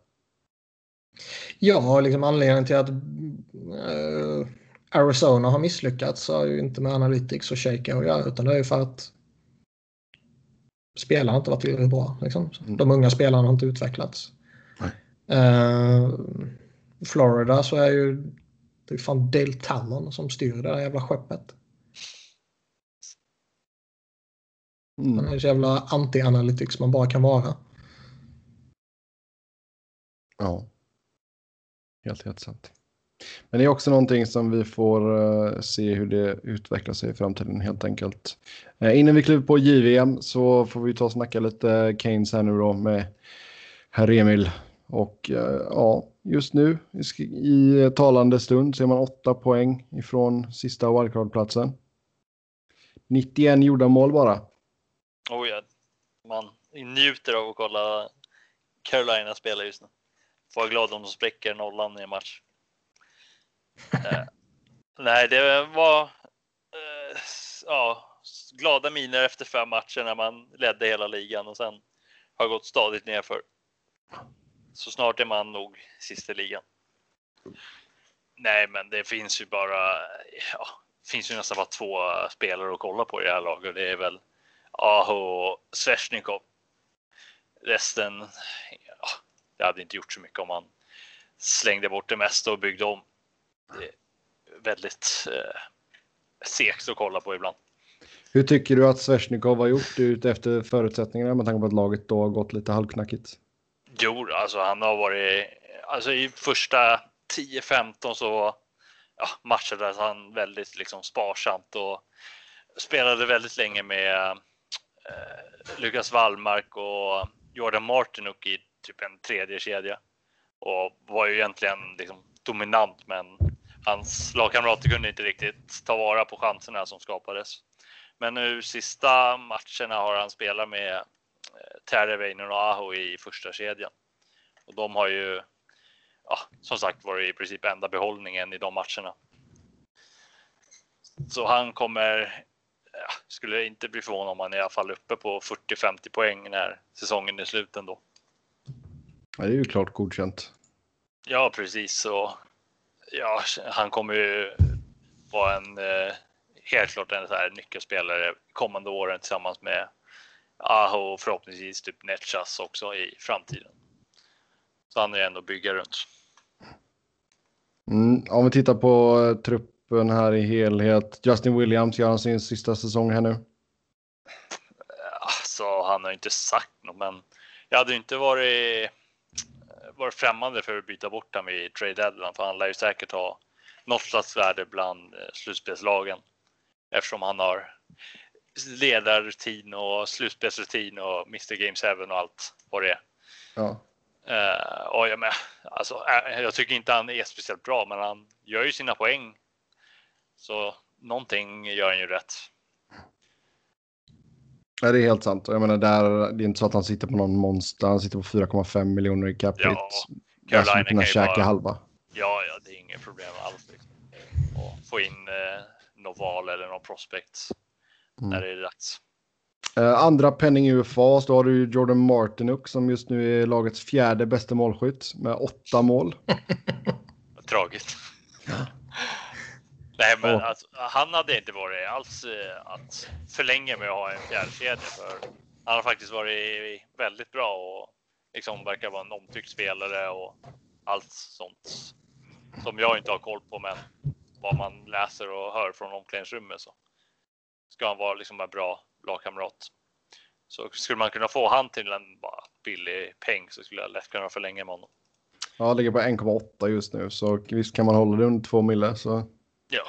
Ja, liksom anledningen till att uh, Arizona har misslyckats har ju inte med Analytics och Shaker att göra utan det är ju för att spelarna har inte varit tillräckligt bra. Liksom. Mm. De unga spelarna har inte utvecklats. Uh, Florida så är ju det är fan Dale Talon som styr det där jävla skeppet. Mm. Han är så jävla anti-analytics man bara kan vara. Ja. Helt, helt sant. Men det är också någonting som vi får uh, se hur det utvecklar sig i framtiden helt enkelt. Uh, innan vi kliver på JVM så får vi ta och snacka lite Keynes här nu då med herr Emil. Och uh, ja, just nu i talande stund så är man åtta poäng ifrån sista wildcard-platsen. 91 gjorda mål bara. Oh ja, man njuter av att kolla Carolina spela just nu. Får vara glad om de spräcker nollan i en match eh, nej, det var eh, ja, glada miner efter fem matcher när man ledde hela ligan och sen har gått stadigt nerför. Så snart är man nog sist i ligan. Nej, men det finns ju bara. Ja, finns ju nästan bara två spelare att kolla på i det här laget. Det är väl Aho Svesjnikov. Resten. Ja, det hade inte gjort så mycket om man slängde bort det mesta och byggde om det är väldigt eh, segt att kolla på ibland. Hur tycker du att Svesjnikov har gjort ut efter förutsättningarna med tanke på att laget då har gått lite halvknackigt? Jo, alltså han har varit, alltså i första 10-15 så ja, matchades han väldigt liksom sparsamt och spelade väldigt länge med Eh, Lukas Wallmark och Jordan Martinuk i typ en tredje kedja. och var ju egentligen liksom dominant, men hans lagkamrater kunde inte riktigt ta vara på chanserna som skapades. Men nu sista matcherna har han spelat med eh, Terreveinen och Aho i första kedjan. Och de har ju, ja, som sagt, varit i princip enda behållningen i de matcherna. Så han kommer, ja, skulle inte bli förvånad om han i alla fall uppe på 40-50 poäng när säsongen är slut ändå. Ja, det är ju klart godkänt. Ja, precis. Så, ja, han kommer ju vara en eh, helt klart en så här nyckelspelare kommande åren tillsammans med Aho och förhoppningsvis typ Netchas också i framtiden. Så han är ändå bygga runt. Mm, om vi tittar på uh, truppen här i helhet. Justin Williams gör han sin sista säsong här nu? Alltså, han har inte sagt något, men jag hade inte varit, varit främmande för att byta bort honom i trade deadline, för han lär ju säkert ha något slags värde bland eh, slutspelslagen eftersom han har ledarrutin och slutspelsrutin och Mr Game 7 och allt vad det är. Ja. Uh, och jag, med, alltså, jag tycker inte han är speciellt bra, men han gör ju sina poäng. Så någonting gör han ju rätt. Ja, det är helt sant. Jag menar, där, det är inte så att han sitter på någon monster. Han sitter på 4,5 miljoner i cap hit. Ja, Carolina kan käka bara, halva. Ja, ja, det är inget problem alls. Liksom. Och få in eh, val eller någon prospect mm. när det är dags. Uh, andra penning UFA så har du Jordan Martinuk som just nu är lagets fjärde bästa målskytt med åtta mål. [laughs] Tragiskt. Nej, men oh. alltså, han hade inte varit alls uh, att förlänga med att ha en fjärdekedja för han har faktiskt varit väldigt bra och liksom verkar vara en omtyckt spelare och allt sånt som jag inte har koll på. Men vad man läser och hör från omklädningsrummet så ska han vara liksom en bra lagkamrat. Så skulle man kunna få han till en bara billig peng så skulle jag lätt kunna förlänga med honom. Ja, ligger på 1,8 just nu så visst kan man hålla det under 2 mille så. Ja.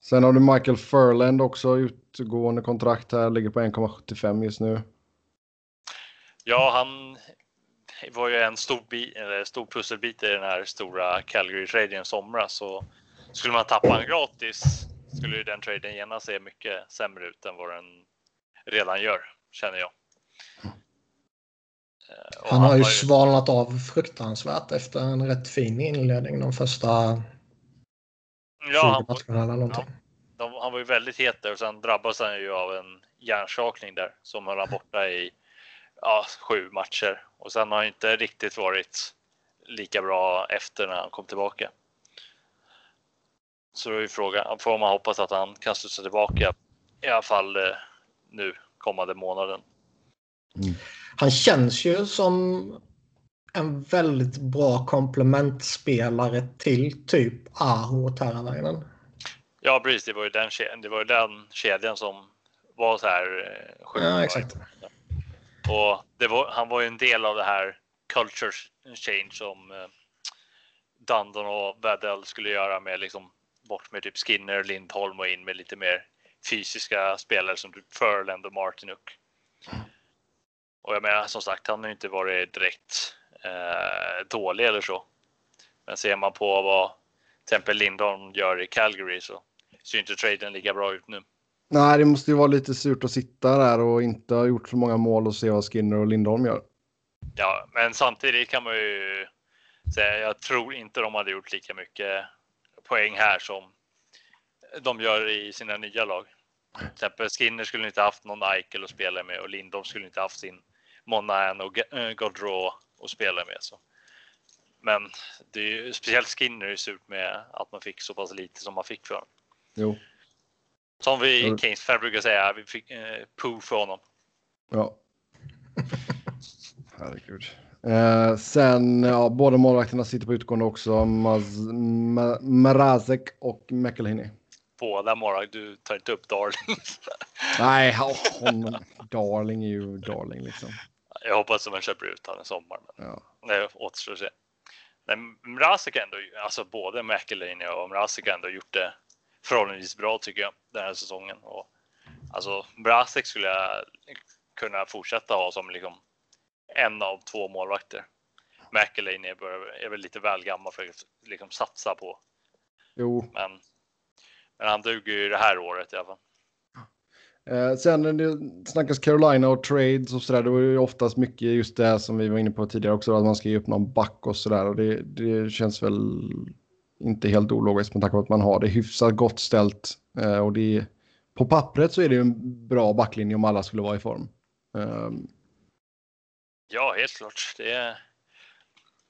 Sen har du Michael Furland också utgående kontrakt här, ligger på 1,75 just nu. Ja, han var ju en stor, bit, eller stor pusselbit i den här stora Calgary-traden i somras. Så skulle man tappa en gratis skulle ju den traden genast se mycket sämre ut än vad den redan gör, känner jag. Eh, han, han har ju svalnat av fruktansvärt efter en rätt fin inledning de första ja, 20 matcherna eller någonting. Ja, de, han var ju väldigt het där och sen drabbades han ju av en hjärnskakning där som höll han borta i ja, sju matcher och sen har han inte riktigt varit lika bra efter när han kom tillbaka. Så då är frågan, får man hoppas att han kan studsa tillbaka i alla fall eh, nu kommande månaden. Mm. Han känns ju som en väldigt bra komplementspelare till typ Aho och Terravainen. Ja, precis. Det var ju den, det var ju den kedjan som var så här eh, sjuk. Ja, exakt. Och var, han var ju en del av det här culture change som eh, Dundon och Waddell skulle göra med liksom bort med typ Skinner, Lindholm och in med lite mer fysiska spelare som typ Furland och Martinuk. Och jag menar som sagt, han har inte varit direkt eh, dålig eller så. Men ser man på vad till exempel Lindholm gör i Calgary så ser inte traden lika bra ut nu. Nej, det måste ju vara lite surt att sitta där och inte ha gjort så många mål och se vad Skinner och Lindholm gör. Ja, men samtidigt kan man ju säga, jag tror inte de hade gjort lika mycket poäng här som de gör i sina nya lag. Till exempel Skinner skulle inte haft någon Eichel att spela med och Lindholm skulle inte haft sin Monahan och eh, Gaudreau att spela med. Så. Men det är ju speciellt Skinner är surt med att man fick så pass lite som man fick för honom. Jo. Som vi i Kings fan brukar säga, vi fick eh, poo för honom. Ja. [laughs] Herregud. Eh, sen, ja, båda målvakterna sitter på utgående också. Maz, Ma, Mrazek och McElhinney. Båda målvakter, du tar inte upp Darling. Nej, honom, Darling är ju Darling liksom. Jag hoppas att man köper ut honom i sommar. Men ja. Det återstår att se. Men Mrazek ändå, alltså både McElhinney och Mrazek ändå gjort det förhållandevis bra tycker jag den här säsongen. Och, alltså Mrazek skulle jag kunna fortsätta ha som liksom en av två målvakter. McElane är, är väl lite väl gammal för att liksom satsa på. Jo. Men, men han duger ju det här året i alla fall. Eh, sen när det snackas Carolina och trades och sådär, då är det oftast mycket just det som vi var inne på tidigare också, att man ska ge upp någon back och sådär. Och det, det känns väl inte helt ologiskt med tanke på att man har det hyfsat gott ställt. Eh, och det, på pappret så är det ju en bra backlinje om alla skulle vara i form. Eh, ja, helt klart. Det är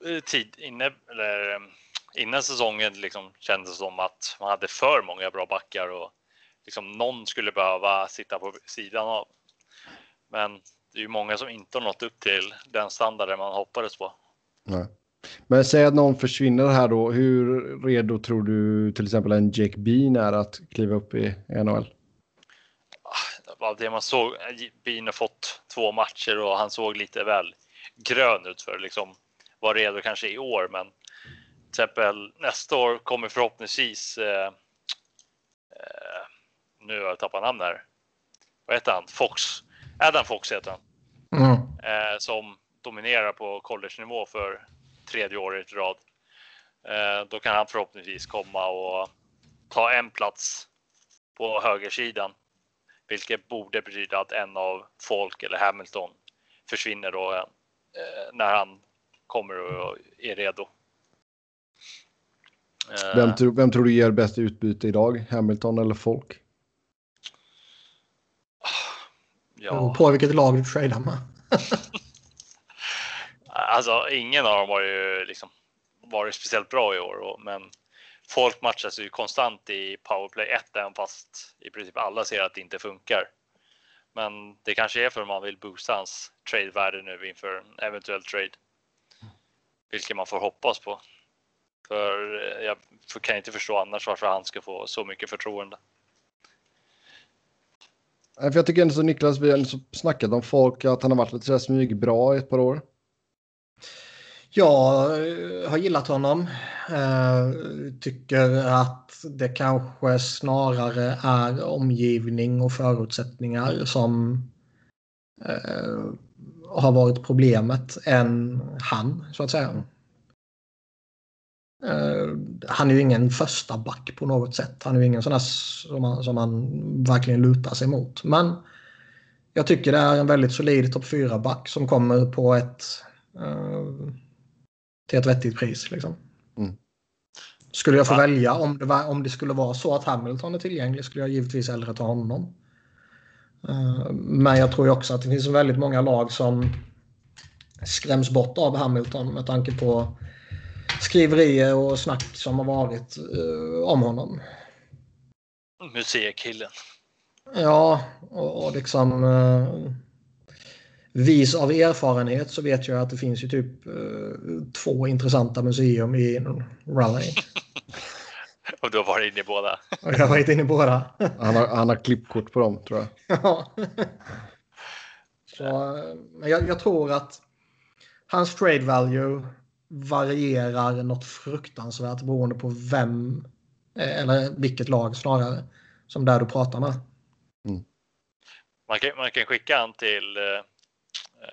eh, tid inne, eller ehm, innan säsongen liksom kändes det som att man hade för många bra backar och liksom någon skulle behöva sitta på sidan av. Men det är ju många som inte har nått upp till den standarden man hoppades på. Nej. Men säg att någon försvinner här då. Hur redo tror du till exempel en Jake Bean är att kliva upp i NHL? Av det man såg, Bean har fått två matcher och han såg lite väl grön ut för liksom vara redo kanske i år. Men till exempel nästa år kommer förhoppningsvis eh, eh, nu har jag tappat namn här. Vad heter han? Fox. Adam Fox heter han. Mm. Eh, som dominerar på college-nivå för tredje året i rad. Eh, då kan han förhoppningsvis komma och ta en plats på högersidan. Vilket borde betyda att en av Folk eller Hamilton försvinner då eh, när han kommer och är redo. Vem, tror, vem tror du ger bäst utbyte idag? Hamilton eller Folk? Ja. På vilket lag du tradar med. [laughs] alltså ingen av dem har ju liksom varit speciellt bra i år, men folk matchas ju konstant i powerplay 1 även fast i princip alla ser att det inte funkar. Men det kanske är för att man vill boosta hans trade-värde nu inför en eventuell trade. Vilket man får hoppas på. För jag kan inte förstå annars varför han ska få så mycket förtroende. För jag tycker ändå så Niklas, vi har snackat om folk, att han har varit lite smygbra i ett par år. Jag har gillat honom. Eh, tycker att det kanske snarare är omgivning och förutsättningar som eh, har varit problemet än han, så att säga. Uh, han är ju ingen första back på något sätt. Han är ju ingen sån där som man, som man verkligen lutar sig mot. Men jag tycker det är en väldigt solid topp 4-back som kommer på ett uh, till ett vettigt pris. Liksom. Mm. Skulle jag få ja. välja om det, var, om det skulle vara så att Hamilton är tillgänglig skulle jag givetvis hellre ta honom. Uh, men jag tror också att det finns väldigt många lag som skräms bort av Hamilton med tanke på skriverier och snack som har varit uh, om honom. Museikillen. Ja, och, och liksom uh, vis av erfarenhet så vet jag att det finns ju typ uh, två intressanta museum i Raleigh. [laughs] och du har varit inne i båda? [laughs] och jag har varit inne i båda. han, har, han har klippkort på dem tror jag. [laughs] ja. Så, men jag, jag tror att hans trade value varierar något fruktansvärt beroende på vem, eh, eller vilket lag snarare, som där du pratar med. Mm. Man, kan, man kan skicka han till, eh,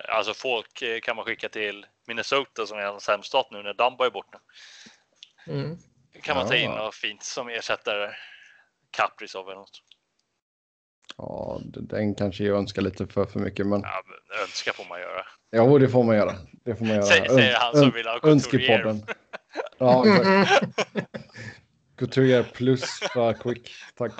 alltså folk eh, kan man skicka till Minnesota som är en sämst nu när Dumba är borta. Mm. kan man ta in något fint som ersätter Kaprizov eller något. Ja, den kanske jag önskar lite för, för mycket. Men... Ja, önska får man göra. Ja, det får man göra. Det får man göra. Säger, säger han som vill ha Önskepodden. Ja, [laughs] Couturier plus för quick. Tack.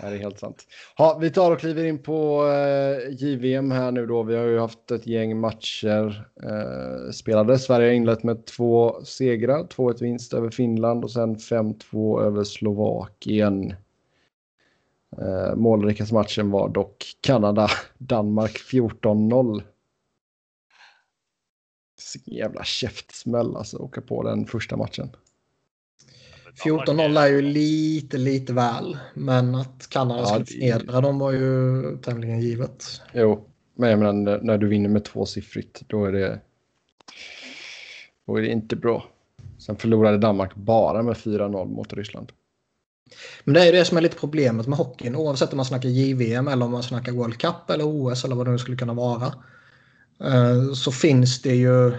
Det är helt sant. Ja, vi tar och kliver in på eh, JVM här nu då. Vi har ju haft ett gäng matcher eh, spelade. Sverige har inlett med två segrar. 2-1 vinst över Finland och sen 5-2 över Slovakien. Eh, målrikaste matchen var dock Kanada-Danmark 14-0. Jävla käftsmäll alltså, åka på den första matchen. 14-0 är ju lite, lite väl. Men att Kanada ja, skulle förnedra dem var ju tämligen givet. Jo, men jag menar när du vinner med tvåsiffrigt då är det, då är det inte bra. Sen förlorade Danmark bara med 4-0 mot Ryssland. Men det är det som är lite problemet med hockeyn oavsett om man snackar JVM eller om man snackar World Cup eller OS eller vad det nu skulle kunna vara. eh, så finns det ju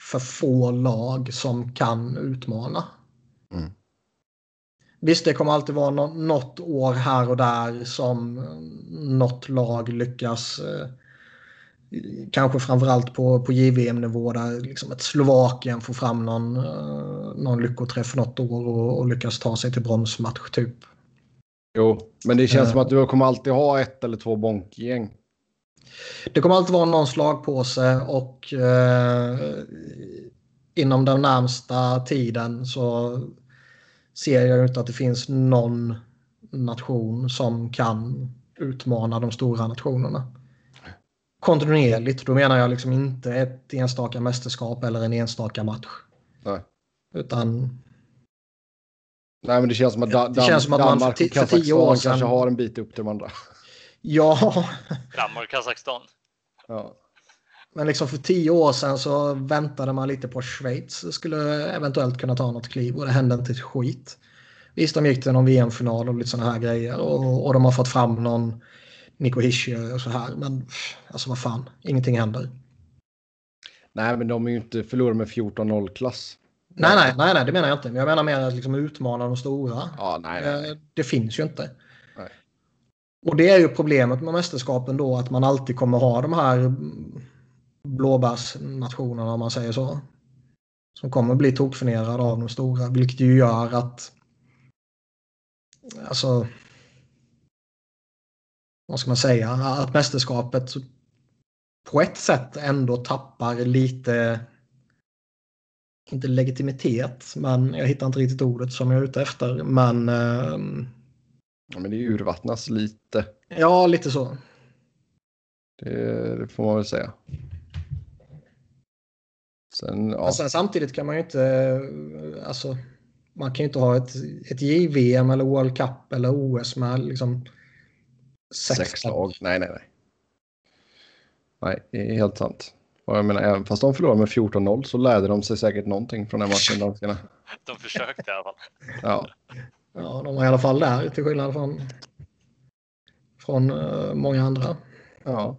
för få lag som kan utmana. Mm. Visst, det kommer alltid vara något år här och där som något lag lyckas eh, kanske framförallt på, på JVM-nivå där liksom ett Slovakien får fram någon, uh, någon lyckoträff något år och, och lyckas ta sig till bronsmatch typ. Jo, men det känns uh, som att du kommer alltid ha ett eller två bonkgäng. Det kommer alltid vara någon slagpåse och uh, inom den närmsta tiden så ser jag inte att det finns någon nation som kan utmana de stora nationerna kontinuerligt. Då menar jag liksom inte ett enstaka mästerskap eller en enstaka match. Nej. Utan... Nej, men det känns som att, da det känns som att Danmark man för, för tio år sedan kanske har en bit upp till de andra. Ja. Danmark, Kazakstan. Ja. Men liksom för tio år sedan så väntade man lite på Schweiz skulle eventuellt kunna ta något kliv och det hände inte ett skit. Visst, de gick till någon VM-final och lite sådana här grejer och, och de har fått fram någon Nico Hischier och så här. Men alltså vad fan, ingenting händer. Nej, men de är ju inte förlorade med 14-0 klass. Nej, nej, nej, nej, det menar jag inte. Men jag menar mer att liksom utmana de stora. Ja, nej, nej. Eh, det finns ju inte. Nej. Och det är ju problemet med mästerskapen då att man alltid kommer ha de här blåbärsnationerna om man säger så. Som kommer bli tokförnerade av de stora, vilket ju gör att alltså vad ska man säga, att mästerskapet på ett sätt ändå tappar lite, inte legitimitet, men jag hittar inte riktigt ordet som jag är ute efter, men... Eh, ja, men det urvattnas lite. Ja, lite så. Det, det får man väl säga. Sen, ja. sen, samtidigt kan man ju inte, alltså, man kan ju inte ha ett, ett JVM eller World Cup eller OS med liksom sex, sex lag. Nej, nej, nej. Nej, det är helt sant. Och jag menar, även fast de förlorade med 14-0 så lärde de sig säkert någonting från den matchen, danskarna. [laughs] De försökte i alla fall. Ja. Ja, de var i alla fall där till skillnad från, från uh, många andra. Ja,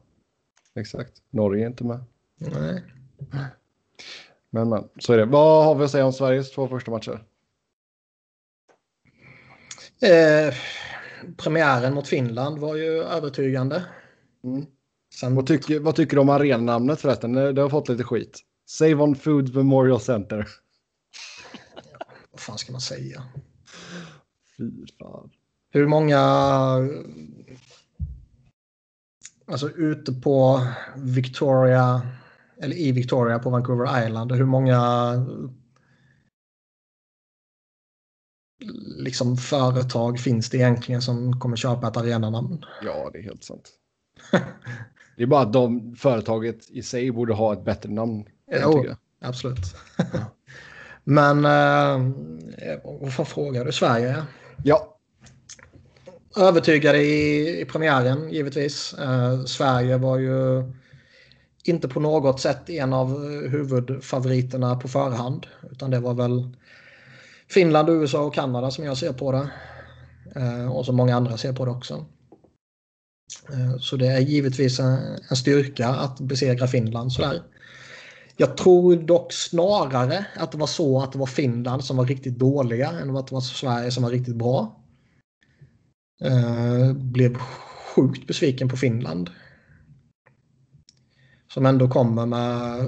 exakt. Norge är inte med. Nej. Men, men så är det. Vad har vi att säga om Sveriges två första matcher? Eh, premiären mot Finland var ju övertygande. Mm. Sen... Vad, tycker, vad tycker du om arenanamnet förresten? Det har fått lite skit. Save on Foods Memorial Center. Ja, [laughs] vad fan ska man säga? Fy fan. Hur många... Alltså ute på Victoria, eller i Victoria på Vancouver Island, hur många liksom företag finns det egentligen som kommer köpa ett arenanamn? Ja, det är helt sant. [laughs] det är bara att de, företaget i sig borde ha ett bättre namn. Jo, absolut. [laughs] Men eh, vad frågar du? Sverige? Ja. Övertygade i, i premiären givetvis. Eh, Sverige var ju inte på något sätt en av huvudfavoriterna på förhand. Utan det var väl Finland, USA och Kanada som jag ser på det. Eh, och som många andra ser på det också. Eh, så det är givetvis en styrka att besegra Finland sådär. Jag tror dock snarare att det var så att det var Finland som var riktigt dåliga än att det var Sverige som var riktigt bra. Eh, blev sjukt besviken på Finland. Som ändå kommer med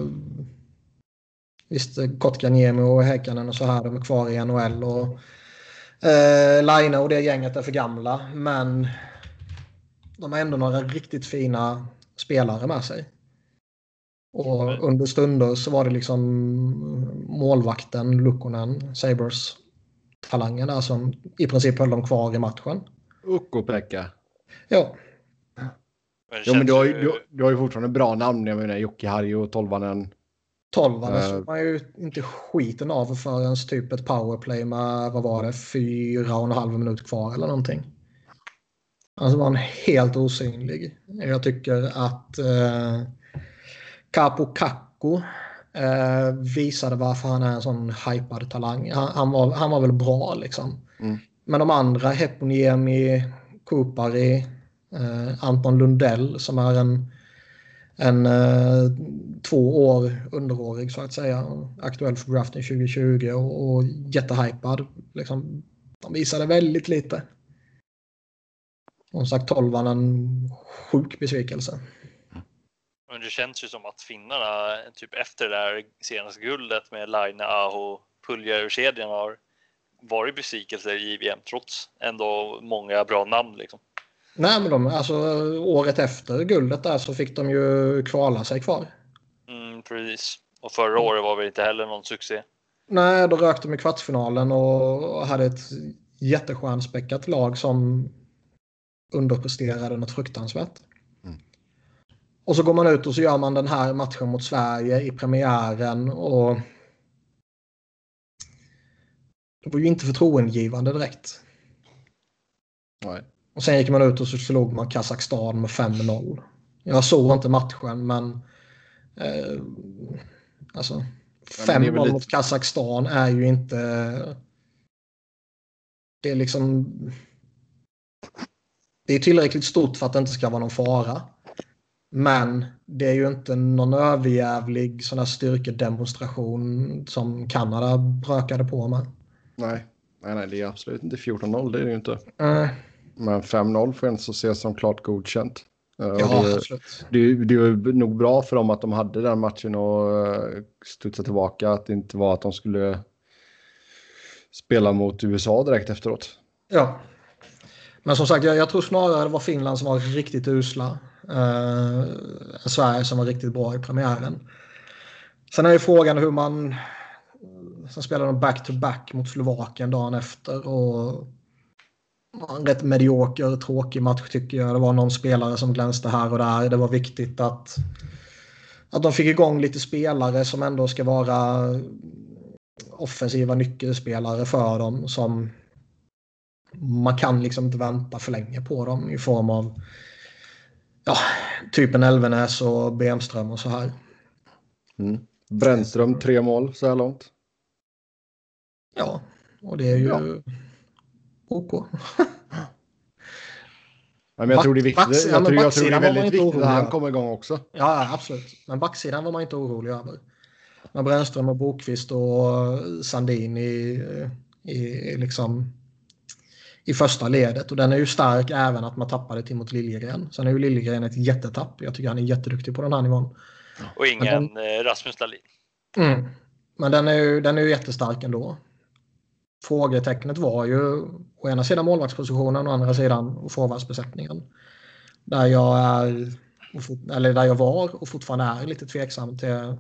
Visst, Kotkaniemi och Häkkanen och så här, de är kvar i NHL. Och eh, Laine och det gänget är för gamla. Men de har ändå några riktigt fina spelare med sig. Och under stunder så var det liksom målvakten, Lukkonen, Sabres talangen där som i princip höll dem kvar i matchen. Ukko-Pekka. Ja. Jo, men du har, ju, du, du har ju fortfarande bra namn. Jag menar Jocke Harju och Tolvanen. 12 uh, såg man ju inte skiten av förrän typ ett powerplay med, vad var det, fyra och en halv minut kvar eller någonting. Alltså var han helt osynlig. Jag tycker att eh, Capo Kakko eh, visade varför han är en sån hypad talang. Han, han, var, han var väl bra liksom. Mm. Men de andra, Heponiemi, Kupari, eh, Anton Lundell som är en en eh, två år underårig så att säga. Aktuell för draften 2020 och, och jättehypad. Liksom, de visade väldigt lite. Som sagt, tolvan en sjuk besvikelse. Men det känns ju som att finnarna, typ efter det där senaste guldet med Line, Aho, Puljer-kedjan har varit besvikelser i VM trots ändå många bra namn. Liksom. Nej, men de, alltså, året efter guldet där så fick de ju kvala sig kvar. Mm, precis. Och förra året var väl inte heller någon succé. Nej, då rökte de i kvartsfinalen och hade ett jättestjärnspäckat lag som underpresterade något fruktansvärt. Mm. Och så går man ut och så gör man den här matchen mot Sverige i premiären och det var ju inte förtroendegivande direkt. Nej. Och sen gick man ut och så förlorade man Kazakstan med 5-0. Jag såg inte matchen men eh, alltså 5-0 lite... mot Kazakstan är ju inte det är liksom det är tillräckligt stort för att det inte ska vara någon fara. Men det är ju inte någon överjävlig sån här styrkedemonstration som Kanada brökade på med. Nej, nej, nej det är absolut inte 14-0, det är det ju inte. Mm. Men 5-0 får inte ses som klart godkänt. Eh, ja, det. Det, det var nog bra för dem att de hade den matchen och eh, studsa tillbaka. Att det inte var att de skulle spela mot USA direkt efteråt. Ja. Men som sagt, jag, jag tror snarare det var Finland som var riktigt usla. Uh, Sverige som var riktigt bra i premiären. Sen är ju frågan hur man... Sen spelade de back-to-back mot Slovakien dagen efter. och en rätt medioker, tråkig match tycker jag. Det var någon spelare som glänste här och där. Det var viktigt att, att de fick igång lite spelare som ändå ska vara offensiva nyckelspelare för dem. Som man kan liksom inte vänta för länge på dem i form av ja, typen Elvenäs och Bemström och så här. Mm. Brännström tre mål så här långt. Ja, och det är ju... Ja. OK. Men jag tror det är viktigt. Backs, jag, tror, jag tror det är väldigt viktigt att han kommer igång också. Ja, absolut. Men backsidan var man inte orolig över. Med Brännström och Bokvist och Sandin i, i, liksom, i första ledet. Och den är ju stark även att man tappade Timot Liljegren. Sen är ju Liljegren ett jättetapp. Jag tycker han är jätteduktig på den här nivån. Och ingen den, eh, Rasmus Dahlin. Mm. Men den är ju, den är ju jättestark ändå frågetecknet var ju å ena sidan målvaktspositionen och å andra sidan forwardsbesättningen. Där jag är, eller där jag var och fortfarande är lite tveksam till eh,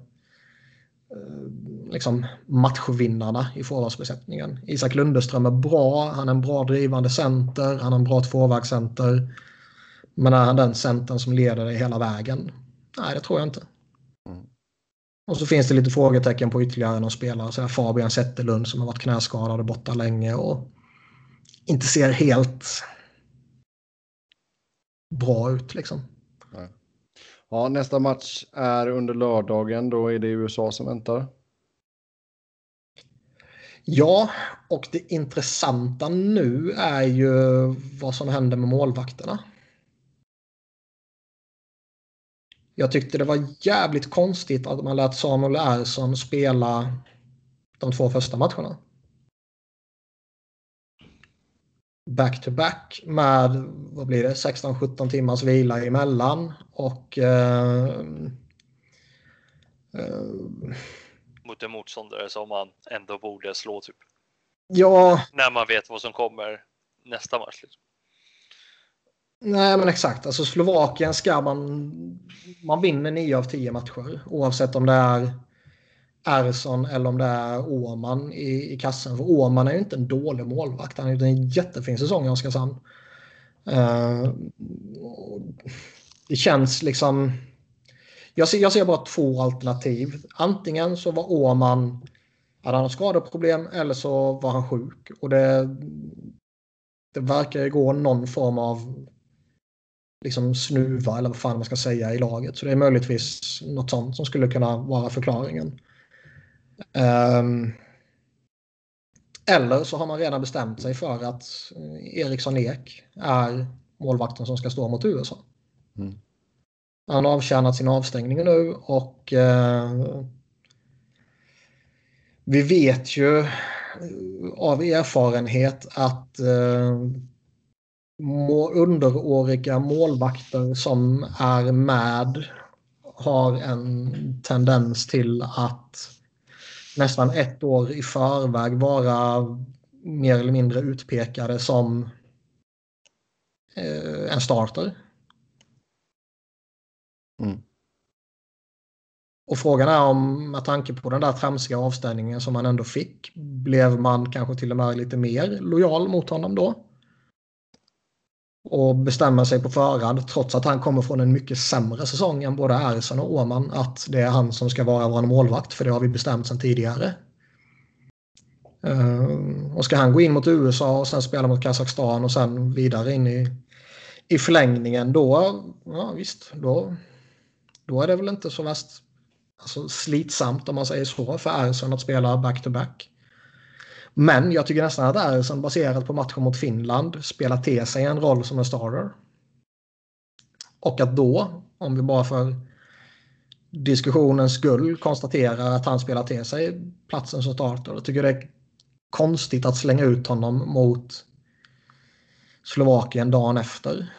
liksom matchvinnarna i forwardsbesättningen. Isak Lundeström är bra, han är en bra drivande center, han är en bra tvåvägscenter. Men är han den centern som leder dig hela vägen? Nej, det tror jag inte. Och så finns det lite frågetecken på ytterligare någon spelare. Så här Fabian Zetterlund som har varit knäskadad och borta länge och inte ser helt bra ut liksom. Ja, nästa match är under lördagen. Då är det USA som väntar. Ja, och det intressanta nu är ju vad som händer med målvakterna. Jag tyckte det var jävligt konstigt att man lät Samuel Ersson spela de två första matcherna. Back to back med, vad blir det, 16-17 timmars vila emellan och eh, eh, mot en motståndare som man ändå borde slå typ. Ja. När man vet vad som kommer nästa match. Liksom. Nej men exakt, alltså Slovakien ska man... Man vinner 9 av 10 matcher oavsett om det är Ersson eller om det är Åman i, i kassen. För Åman är ju inte en dålig målvakt, han har gjort en jättefin säsong i Oskarshamn. Uh, det känns liksom... Jag ser, jag ser bara två alternativ. Antingen så var Åman hade han skadeproblem eller så var han sjuk. Och det, det verkar ju gå någon form av liksom snuva eller vad fan man ska säga i laget. Så det är möjligtvis något sånt som skulle kunna vara förklaringen. Um, eller så har man redan bestämt sig för att Eriksson Ek är målvakten som ska stå mot USA. Mm. Han har avtjänat sin avstängning nu och eh, vi vet ju av erfarenhet att eh, underåriga målvakter som är med har en tendens till att nästan ett år i förväg vara mer eller mindre utpekade som eh, en starter. Mm. Och frågan är om, med tanke på den där tramsiga avstängningen som han ändå fick, blev man kanske till och med lite mer lojal mot honom då? Och bestämmer sig på förhand, trots att han kommer från en mycket sämre säsong än både Ersson och Åman, att det är han som ska vara vår målvakt, för det har vi bestämt sedan tidigare. Eh, och ska han gå in mot USA och sen spela mot Kazakstan och sen vidare in i, i förlängningen då, ja visst, då, då är det väl inte så värst alltså, slitsamt om man säger så för Ersson att spela back-to-back. Men jag tycker nästan att Ersson baserat på matchen mot Finland spelar till sig en roll som en starter. Och att då, om vi bara för diskussionens skull konstaterar att han spelar till sig platsen som starter. Jag tycker det är konstigt att slänga ut honom mot Slovakien dagen efter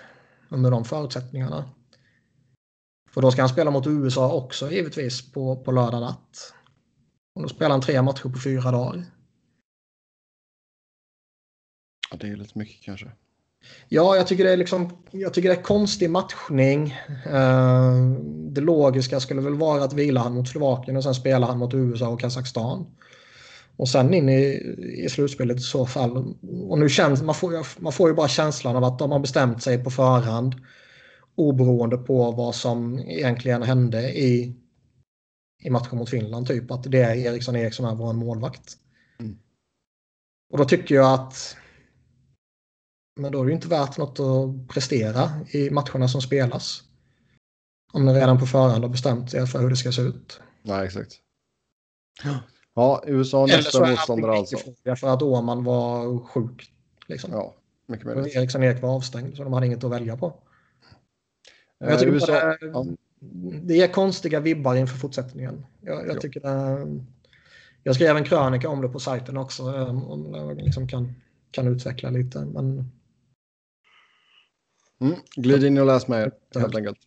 under de förutsättningarna. För då ska han spela mot USA också givetvis på, på lördag natt. Och då spelar han tre matcher på fyra dagar. Ja, det är lite mycket kanske. Ja, jag tycker det är, liksom, jag tycker det är konstig matchning. Uh, det logiska skulle väl vara att vila han mot Slovakien och sen spela han mot USA och Kazakstan. Och sen in i, i slutspelet i så fall. Och nu känns, man, får, man får ju bara känslan av att de har bestämt sig på förhand oberoende på vad som egentligen hände i, i matchen mot Finland. Typ att det är Eriksson Eriksson är vår målvakt. Mm. Och då tycker jag att men då är det inte värt något att prestera i matcherna som spelas. Om ni redan på förhand har bestämt er för hur det ska se ut. Nej, exakt. Ja, USA nästa motståndare alltså. För att Åman var sjuk. Liksom. Ja, mycket möjligt. Eriksson Erik var avstängd så de hade inget att välja på. Eh, jag tycker USA, det, ja. det ger konstiga vibbar inför fortsättningen. Jag, jag tycker det, jag skrev en krönika om det på sajten också. Eh, om jag liksom kan, kan utveckla lite. Men... Mm, glid in och läs med helt enkelt.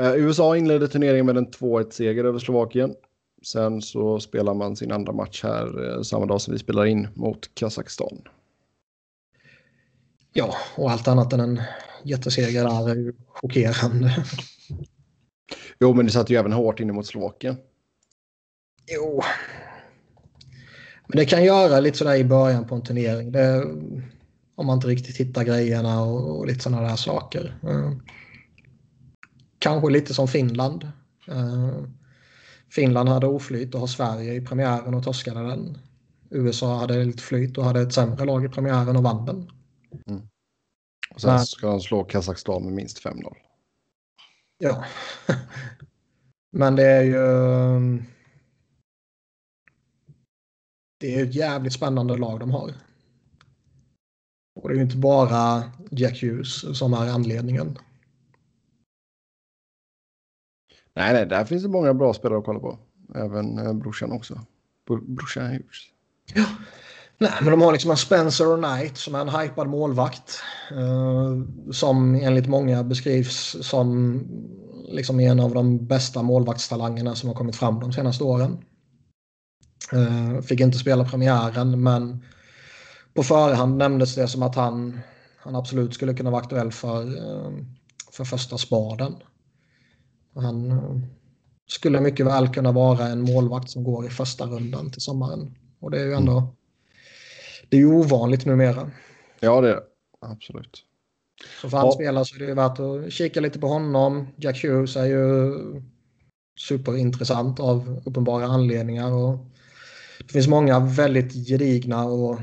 Uh, USA inledde turneringen med en 2-1-seger över Slovakien. Sen så spelar man sin andra match här uh, samma dag som vi spelar in mot Kazakstan. Ja, och allt annat än en jätteseger där är ju chockerande. Jo, men det satt ju även hårt inne mot Slovakien. Jo. Men det kan göra lite sådär i början på en turnering. Det, om man inte riktigt hittar grejerna och, och lite sådana där saker. Uh, kanske lite som Finland. Uh, Finland hade oflyt och har Sverige i premiären och torskade den. USA hade lite flyt och hade ett sämre lag i premiären och vann den. Mm. Och sen Men... ska de slå Kazakstan med minst 5-0. Ja. [laughs] Men det är ju... Det är ett jävligt spännande lag de har. Och det är ju inte bara Jack Hughes som är anledningen. Nej, nej, där finns det många bra spelare att kolla på. Även eh, brorsan också. Brorsan Hughes. Ja, Nej, men de har liksom en Spencer Knight som är en hypad målvakt. Eh, som enligt många beskrivs som liksom en av de bästa målvaktstalangerna som har kommit fram de senaste åren. Eh, fick inte spela premiären men på förhand nämndes det som att han, han absolut skulle kunna vara aktuell för, eh, för första spaden. Han eh, skulle mycket väl kunna vara en målvakt som går i första rundan till sommaren. Och det är ju ändå mm det är ju ovanligt numera. Ja, det är det. Absolut. Så för hans ja. spelare så är det värt att kika lite på honom. Jack Hughes är ju superintressant av uppenbara anledningar. Och det finns många väldigt gedigna och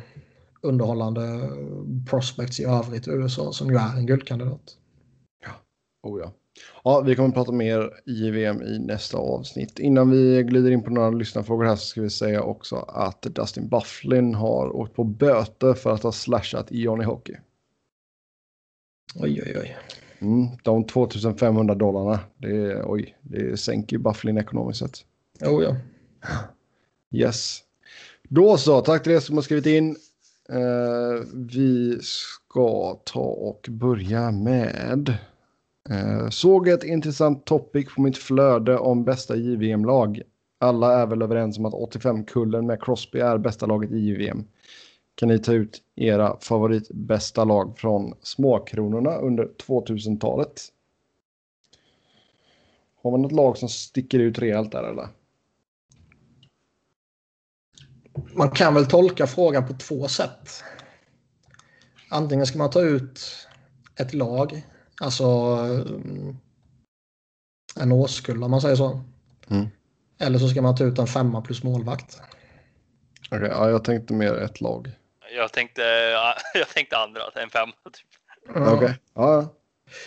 underhållande prospects i övrigt i USA som ju är en guldkandidat. Ja, oh ja. Ja, vi kommer att prata mer JVM i nästa avsnitt. Innan vi glider in på några lyssnarfrågor här så ska vi säga också att Dustin Bufflin har åkt på böter för att ha slashat Johnny Hockey. Oj, oj, oj. Mm, de 2500 dollarna, det, oj, det sänker ju Bufflin ekonomiskt sett. Oh, ja. Yes. Då så, tack till er som har skrivit in. Eh, vi ska ta och börja med. Eh, såg ett intressant topic på mitt flöde om bästa JVM-lag. Alla är väl överens om att 85-kullen med Crosby är bästa laget i JVM. Kan ni ta ut era favoritbästa lag från småkronorna under 2000-talet? Har man något lag som sticker ut rejält där eller? Man kan väl tolka frågan på två sätt. Antingen ska man ta ut ett lag, alltså mm, en årskull om man säger så. Mm. Eller så ska man ta ut en femma plus målvakt. Okej, okay, ja, jag tänkte mer ett lag. Jag tänkte, [laughs] jag tänkte andra, en femma. Typ. Ja. Okej. Okay. Ja.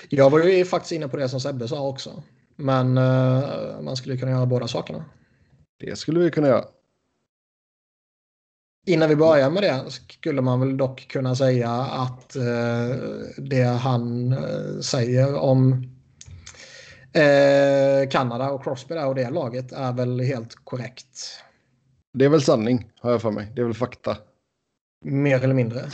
Jag var ju faktiskt inne på det som Sebbe sa också. Men uh, man skulle kunna göra båda sakerna. Det skulle vi kunna göra. Innan vi börjar med det skulle man väl dock kunna säga att uh, det han uh, säger om Kanada och Crosby där och det laget är väl helt korrekt. Det är väl sanning, har jag för mig. Det är väl fakta. Mer eller mindre. [laughs]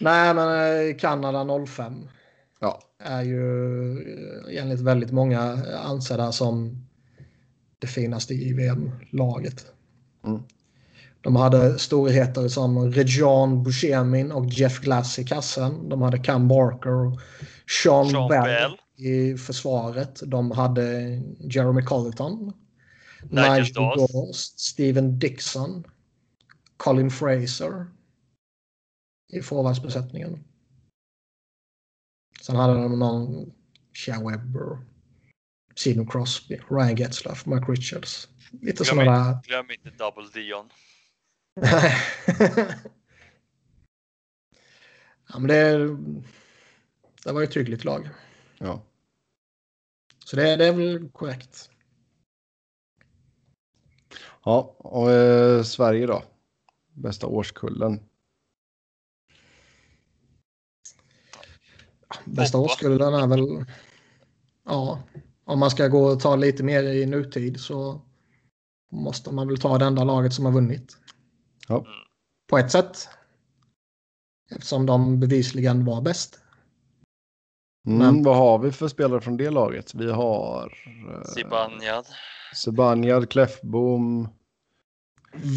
Nej, men Kanada 05 ja. är ju enligt väldigt många ansedda som det finaste i VM-laget. Mm. De hade storheter som Rejan Buscemin och Jeff Glass i kassen. De hade Cam Barker och Sean, Sean Bell, Bell, i försvaret. De hade Jeremy Colleton. Nigel Dost, Steven Dixon. Colin Fraser i forwardsbesättningen. Sen hade de någon Shea Webber, Sidney Crosby, Ryan Getzlaff, Mike Richards. Lite sådana där. Glöm inte Double Dion. [laughs] ja, men det, det var ju ett hyggligt lag. Ja. Så det, det är väl korrekt. Ja, och eh, Sverige då? bästa årskullen? Bästa årskullen är väl... Ja, om man ska gå och ta lite mer i nutid så måste man väl ta det enda laget som har vunnit. Ja. På ett sätt. Eftersom de bevisligen var bäst. Mm, Men... Vad har vi för spelare från det laget? Vi har... Zibanejad. Zibanejad, Kläffbom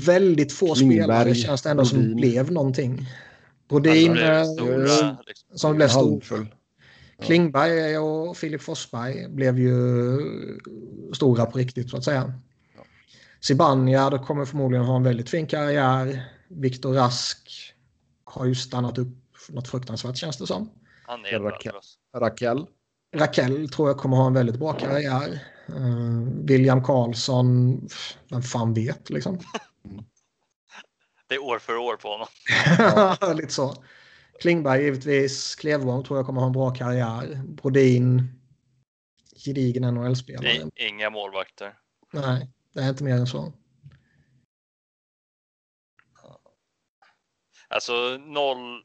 väldigt få Klingberg, spelare känns det ändå Brodin. som blev någonting. Brodin alltså, stora, liksom. som blev stor. Klingberg och Filip Forsberg blev ju stora på riktigt så att säga. Ja. Zibanejad kommer förmodligen ha en väldigt fin karriär. Viktor Rask har ju stannat upp något fruktansvärt känns det som. Han är Raquel. Raquel. Raquel tror jag kommer ha en väldigt bra karriär. Uh, William Karlsson, vem fan vet liksom. [laughs] Det är år för år på honom. [laughs] ja, lite så. Klingberg givetvis. Klevholm tror jag kommer ha en bra karriär. Brodin. Gedigen NHL-spelare. Inga målvakter. Nej, det är inte mer än så. Alltså noll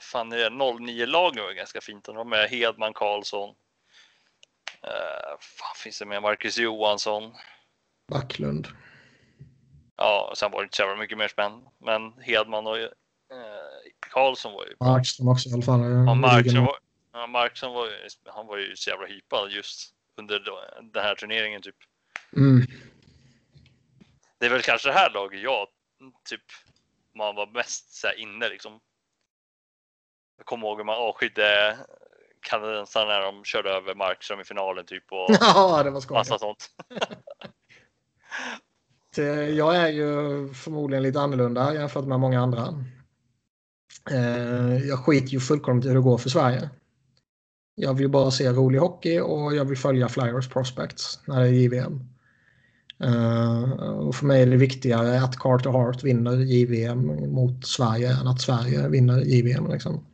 fan är det, 09 lagen var ganska fint. De var med Hedman, Karlsson. Uh, fan finns det med? Marcus Johansson. Backlund. Ja, sen var det inte så mycket mer spännande. Men Hedman och eh, Karlsson var ju... Markström också i alla fall. Ja, Markström var, ja, Markström var, han var ju så jävla hypad just under den här turneringen typ. Mm. Det är väl kanske det här laget jag typ man var mest så inne liksom. Jag kommer ihåg hur man avskydde kanadensarna när de körde över Markström i finalen typ och [laughs] ja, det var skoj. massa sånt. [laughs] Jag är ju förmodligen lite annorlunda jämfört med många andra. Eh, jag skiter ju fullkomligt i hur det går för Sverige. Jag vill bara se rolig hockey och jag vill följa Flyers Prospects när det är JVM. Uh, och för mig är det viktigare att Carter Hart vinner JVM mot Sverige än att Sverige vinner JVM. Liksom.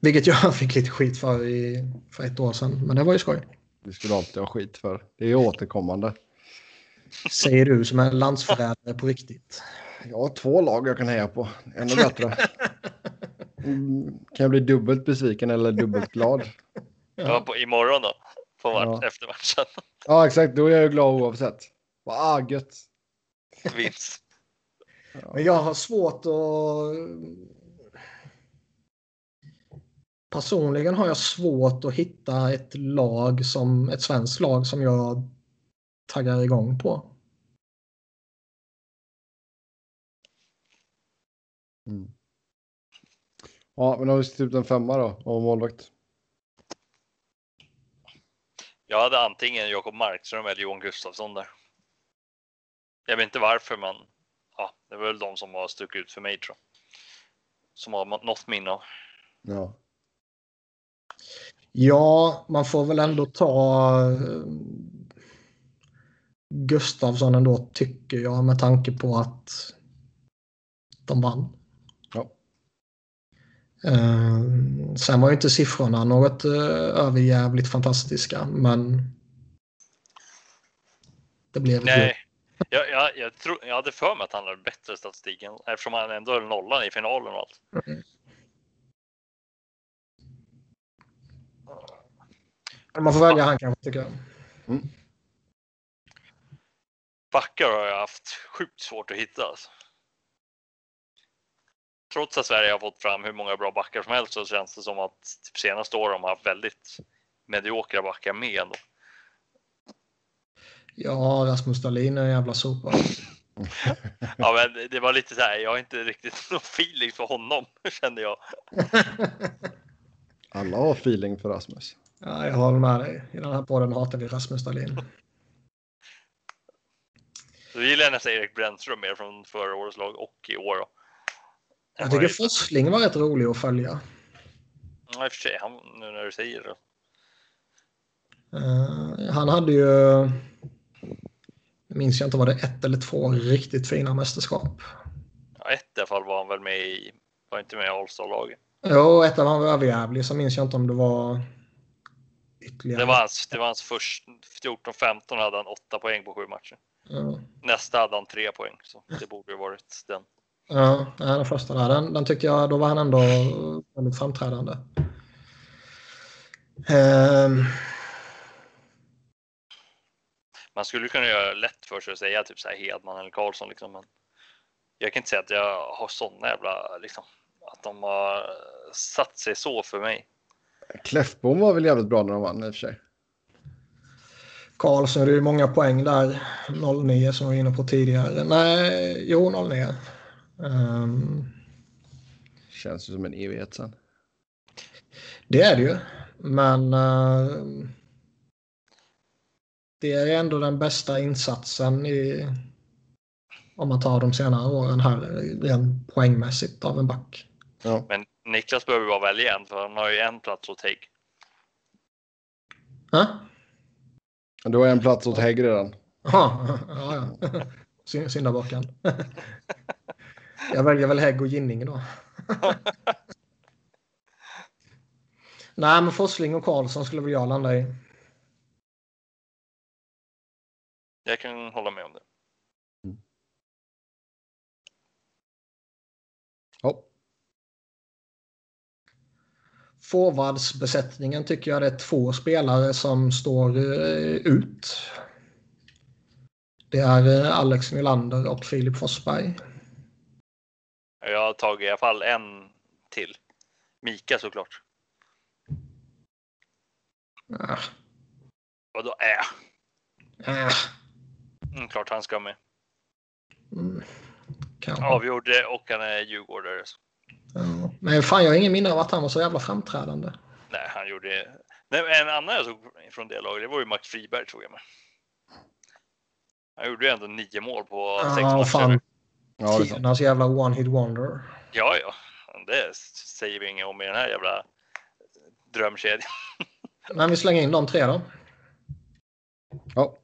Vilket jag [laughs] fick lite skit för i, för ett år sedan, men det var ju skoj. Det skulle alltid ha skit för. Det är återkommande. Säger du som är landsförrädare på riktigt. Jag har två lag jag kan heja på. Ännu bättre. Mm, kan jag bli dubbelt besviken eller dubbelt glad? ja, på, imorgon då. På match, ja. efter matchen. Ja, exakt. Då är jag glad oavsett. Ah, gött. Vinst. Men jag har svårt att... Personligen har jag svårt att hitta ett lag som ett svenskt lag som jag taggar igång på. Mm. Ja, men har vi skrivit en femma då av målvakt? Jag hade antingen Jakob Markström eller Johan Gustafsson där. Jag vet inte varför, men ja, det var väl de som har stuckit ut för mig tror jag. Som har något minne av. Ja. Ja, man får väl ändå ta eh, Gustafsson ändå tycker jag med tanke på att de vann. Uh, sen var ju inte siffrorna något uh, överjävligt fantastiska, men det blev Nej, jag, jag, jag, tro, jag hade för mig att han hade bättre statistik eftersom han ändå höll nollan i finalen och allt. Mm. Man får välja han kanske tycker jag. Mm. Backar har jag haft sjukt svårt att hitta. Alltså trots att Sverige har fått fram hur många bra backar som helst så känns det som att typ senaste åren har haft väldigt mediokra backar med ändå. Ja, Rasmus Dahlin är en jävla sopa. ja, men det var lite så här. Jag har inte riktigt [laughs] någon feeling för honom [laughs] kände jag. [laughs] Alla har feeling för Rasmus. Ja, jag håller med dig. I den här podden hatar vi Rasmus Dahlin. Du gillar nästan Erik Brännström mer från förra årets lag och i år. Då. Jag tycker Forsling var rätt rolig att följa. Ja, i och för sig. Han, nu när du säger det. Uh, han hade ju... Jag minns jag inte, var det ett eller två riktigt fina mästerskap? Ja, ett i alla fall var han väl med i... Var inte med i Allstar-laget? Jo, ett av han var överjävlig. Så minns jag inte om det var ytterligare. Det var hans, det var hans först 14-15 hade han åtta poäng på sju matcher. Mm. Nästa hade han tre poäng, så det borde ju varit den. Ja, den första där. Den, den tyckte jag, då var han ändå väldigt framträdande. Um... Man skulle kunna göra lätt för sig att säga typ så här Hedman eller Karlsson liksom, men jag kan inte säga att jag har sådana jävla liksom att de har satt sig så för mig. Kläffbom var väl jävligt bra när de vann i och för sig. Karlsson, det är ju många poäng där. 09 som vi var inne på tidigare. Nej, jo 09. Um, Känns ju som en evighet sen. Det är det ju. Men uh, det är ändå den bästa insatsen i, om man tar de senare åren här rent poängmässigt av en back. Ja. Men Niklas behöver bara välja en för han har ju en plats åt Hägg. Huh? Du har en plats åt Hägg redan. Aha, [laughs] ja, ja. Syndabocken. [laughs] Jag väljer väl Hägg och Ginning då. Nej, men Forsling och Karlsson skulle väl jag landa i. Jag kan hålla med om det. Mm. Ja. Forwardsbesättningen tycker jag det är två spelare som står eh, ut. Det är eh, Alex Nylander och Filip Forsberg. Jag har tagit i alla fall en till. Mika såklart. Äh. Vadå äh? Äh. Mm, klart han ska med. Mm. Avgjorde och han är djurgårdare. Ja. Men fan, jag har ingen minne av att han var så jävla framträdande. Nej, han gjorde... Nej, en annan jag såg från det laget, det var ju Max Friberg tror jag med. Han gjorde ju ändå nio mål på ja, sex matcher. Fan. Ja, Tidernas jävla one-hit wonder. Ja, ja. Det säger vi inget om i den här jävla drömkedjan. [laughs] Men vi slänger in de tre då. Ja.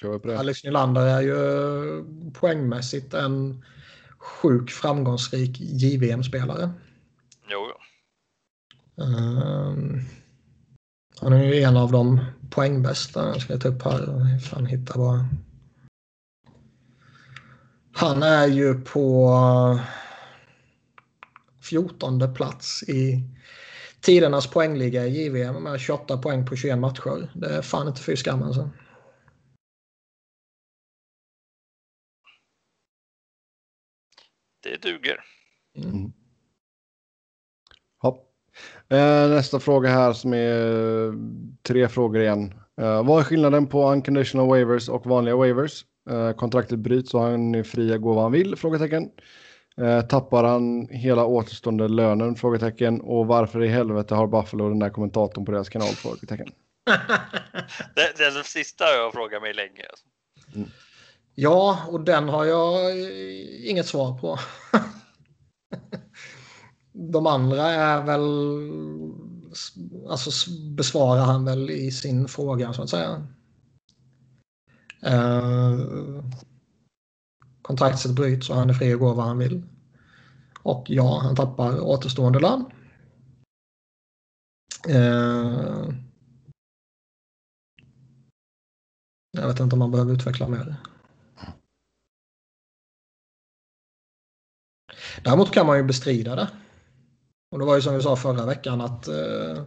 Kör på det. Alex Nylander är ju poängmässigt en sjuk framgångsrik JVM-spelare. Jo, jo. Um, han är ju en av de poängbästa. Jag ska ta upp här. Fan, hitta bara. Han är ju på 14 plats i tidernas poängliga i JVM med 28 poäng på 21 matcher. Det är fan inte fy skam alltså. Det duger. Mm. mm. Hopp. Eh, nästa fråga här som är eh, tre frågor igen. Eh, vad är skillnaden på unconditional waivers och vanliga waivers? Eh, kontraktet bryts och han är fri att gå vad han vill? Frågetecken. Eh, tappar han hela återstående lönen? Frågetecken. Och varför i helvete har Buffalo den där kommentatorn på deras kanal? Frågetecken. det, det är det sista jag frågat mig länge. Mm. Ja, och den har jag inget svar på. [laughs] De andra är väl... Alltså besvarar han väl i sin fråga så att säga. Eh, kontraktet bryts och han är fri att gå var han vill. Och ja, han tappar återstående lön. Eh, jag vet inte om man behöver utveckla mer. Däremot kan man ju bestrida det. Och det var ju som vi sa förra veckan att eh,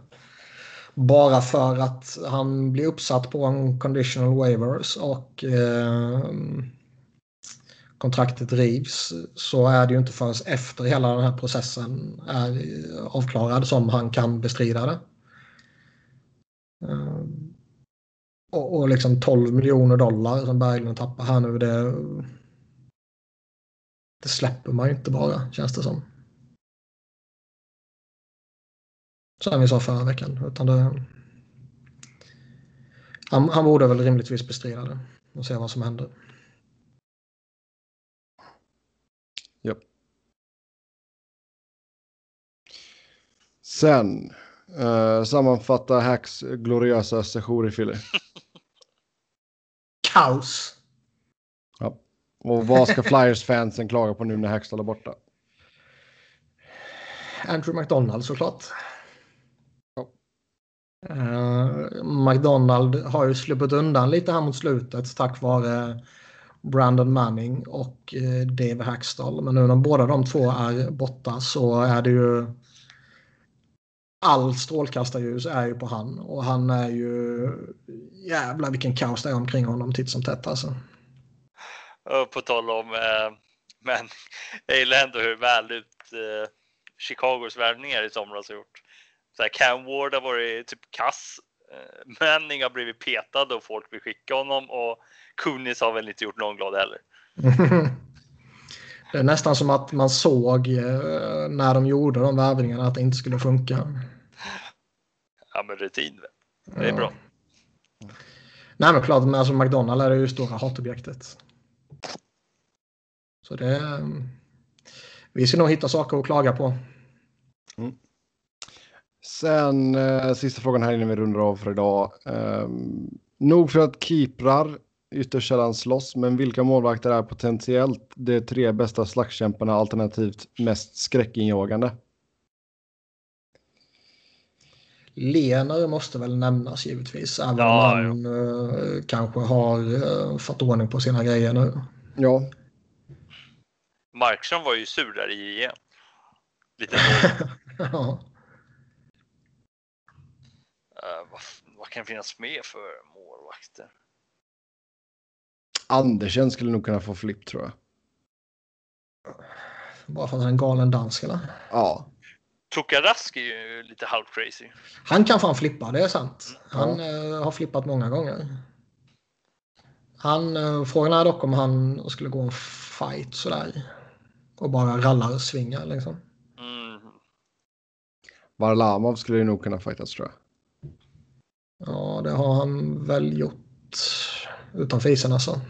bara för att han blir uppsatt på en conditional waivers och eh, kontraktet rivs så är det ju inte förrän efter hela den här processen är avklarad som han kan bestrida det. Eh, och, och liksom 12 miljoner dollar som Berglund tappar här nu det, det släpper man ju inte bara känns det som. Som vi sa förra veckan. Utan det, han, han borde väl rimligtvis bestrida det och se vad som händer. Ja. Sen uh, sammanfatta Hacks gloriösa session i Philly. [laughs] Kaos. Ja. Och vad ska Flyers-fansen klaga på nu när Hackstall är borta? [laughs] Andrew McDonald såklart. Eh, McDonald har ju sluppit undan lite här mot slutet tack vare Brandon Manning och eh, Dave Hackstall. Men nu när båda de två är borta så är det ju all strålkastarljus är ju på han och han är ju Jävlar vilken kaos det är omkring honom titt som tätt alltså. på tal om eh, men [laughs] jag gillar ändå hur väl ut eh, Chicagos värvningar i somras har gjort så här, Cam Ward har varit typ kass. Eh, Manning har blivit petad och folk vill skicka honom och Kunis har väl inte gjort någon glad heller. [laughs] Det är nästan som att man såg eh, när de gjorde de värvningarna att det inte skulle funka. Ja, men rutin. Det är ja. bra. Nej, men klart, men alltså McDonald är det ju stora hatobjektet. Så det... Vi ska nog hitta saker att klaga på. Mm. Sen eh, sista frågan här innan vi rundar av för idag. Eh, nog för att keeprar ytterst sällan slåss, men vilka målvakter är potentiellt de tre bästa slagskämparna alternativt mest skräckinjagande? Lener måste väl nämnas givetvis, även ja, om han eh, kanske har eh, fått ordning på sina grejer nu. Ja. Markström var ju sur där i EM. Lite [laughs] ja. Uh, vad, vad, kan finnas med för målvakter? Andersen skulle nog kunna få flipp tror jag. Bara för att han är en galen dansk eller? Ja. Tukarask är ju lite halv crazy. Han kan fan flippa, det är sant. Han uh, har flippat många gånger. Han, uh, frågan är dock om han skulle gå en fight sådär. Och bara rallar svingar liksom. Mm. Varlamov skulle ju nog kunna fightas tror jag. Ja, det har han väl gjort utanför isen alltså.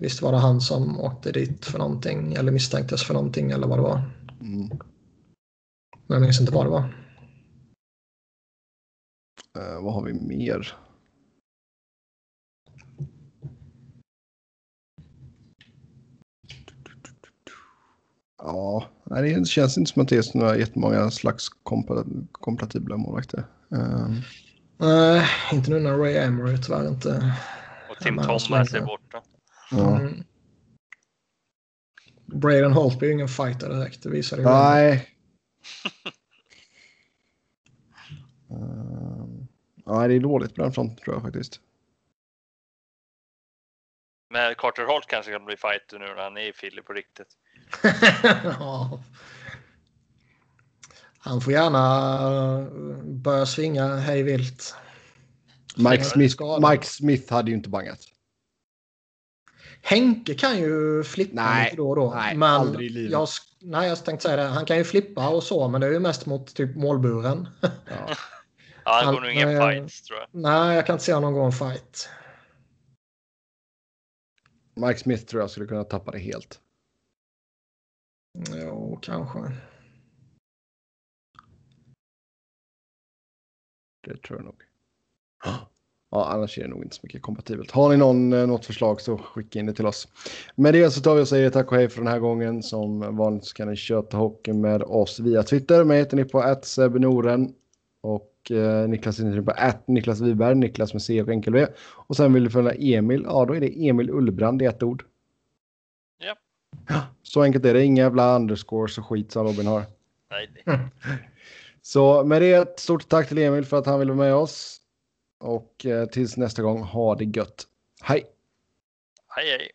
Visst var det han som åkte dit för någonting eller misstänktes för någonting eller vad det var. Mm. Men jag minns inte vad det var. Uh, vad har vi mer? Ja, det känns inte som att det är några jättemånga slags kompatibla målvakter. Um. Nej, inte nu när Ray Emery tyvärr inte. Och Tim Thomas är borta. Ja. Mm. Braden Holtby är ingen fighter direkt. Det visade ju. Nej. [laughs] uh, nej, det är dåligt på den fronten tror jag faktiskt. Men Carter Holt kanske kan bli fighter nu när han är i Philly på riktigt. Ja. Han får gärna eh, börja svinga hej vilt. Mike Smith, Mike Smith hade ju inte bangat. Henke kan ju flippa nej, lite då och då. Nej, men aldrig i livet. Jag, nej, jag tänkte säga det. Han kan ju flippa och så, men det är ju mest mot typ målburen. Ja. [laughs] ja han, han går nog ingen fight tror jag. Nej, jag kan inte se honom gå en fight. Mike Smith tror jag skulle kunna tappa det helt. Jo, kanske. Det tror jag nog. Ja, annars är det nog inte så mycket kompatibelt. Har ni någon, eh, något förslag så skicka in det till oss. Med det så tar vi och säger tack och hej för den här gången. Som vanligt så kan ni köta hockey med oss via Twitter. Mig heter ni på Noren och eh, Niklas heter ni på att Niklas Wiberg, Niklas med C och enkel V. Och sen vill du följa Emil, ja då är det Emil Ullbrand i ett ord. Ja. Så enkelt är det, inga jävla underscores och skit som Robin har. Nej. [laughs] Så med det, ett stort tack till Emil för att han ville vara med oss. Och eh, tills nästa gång, ha det gött. Hej! Hej hej!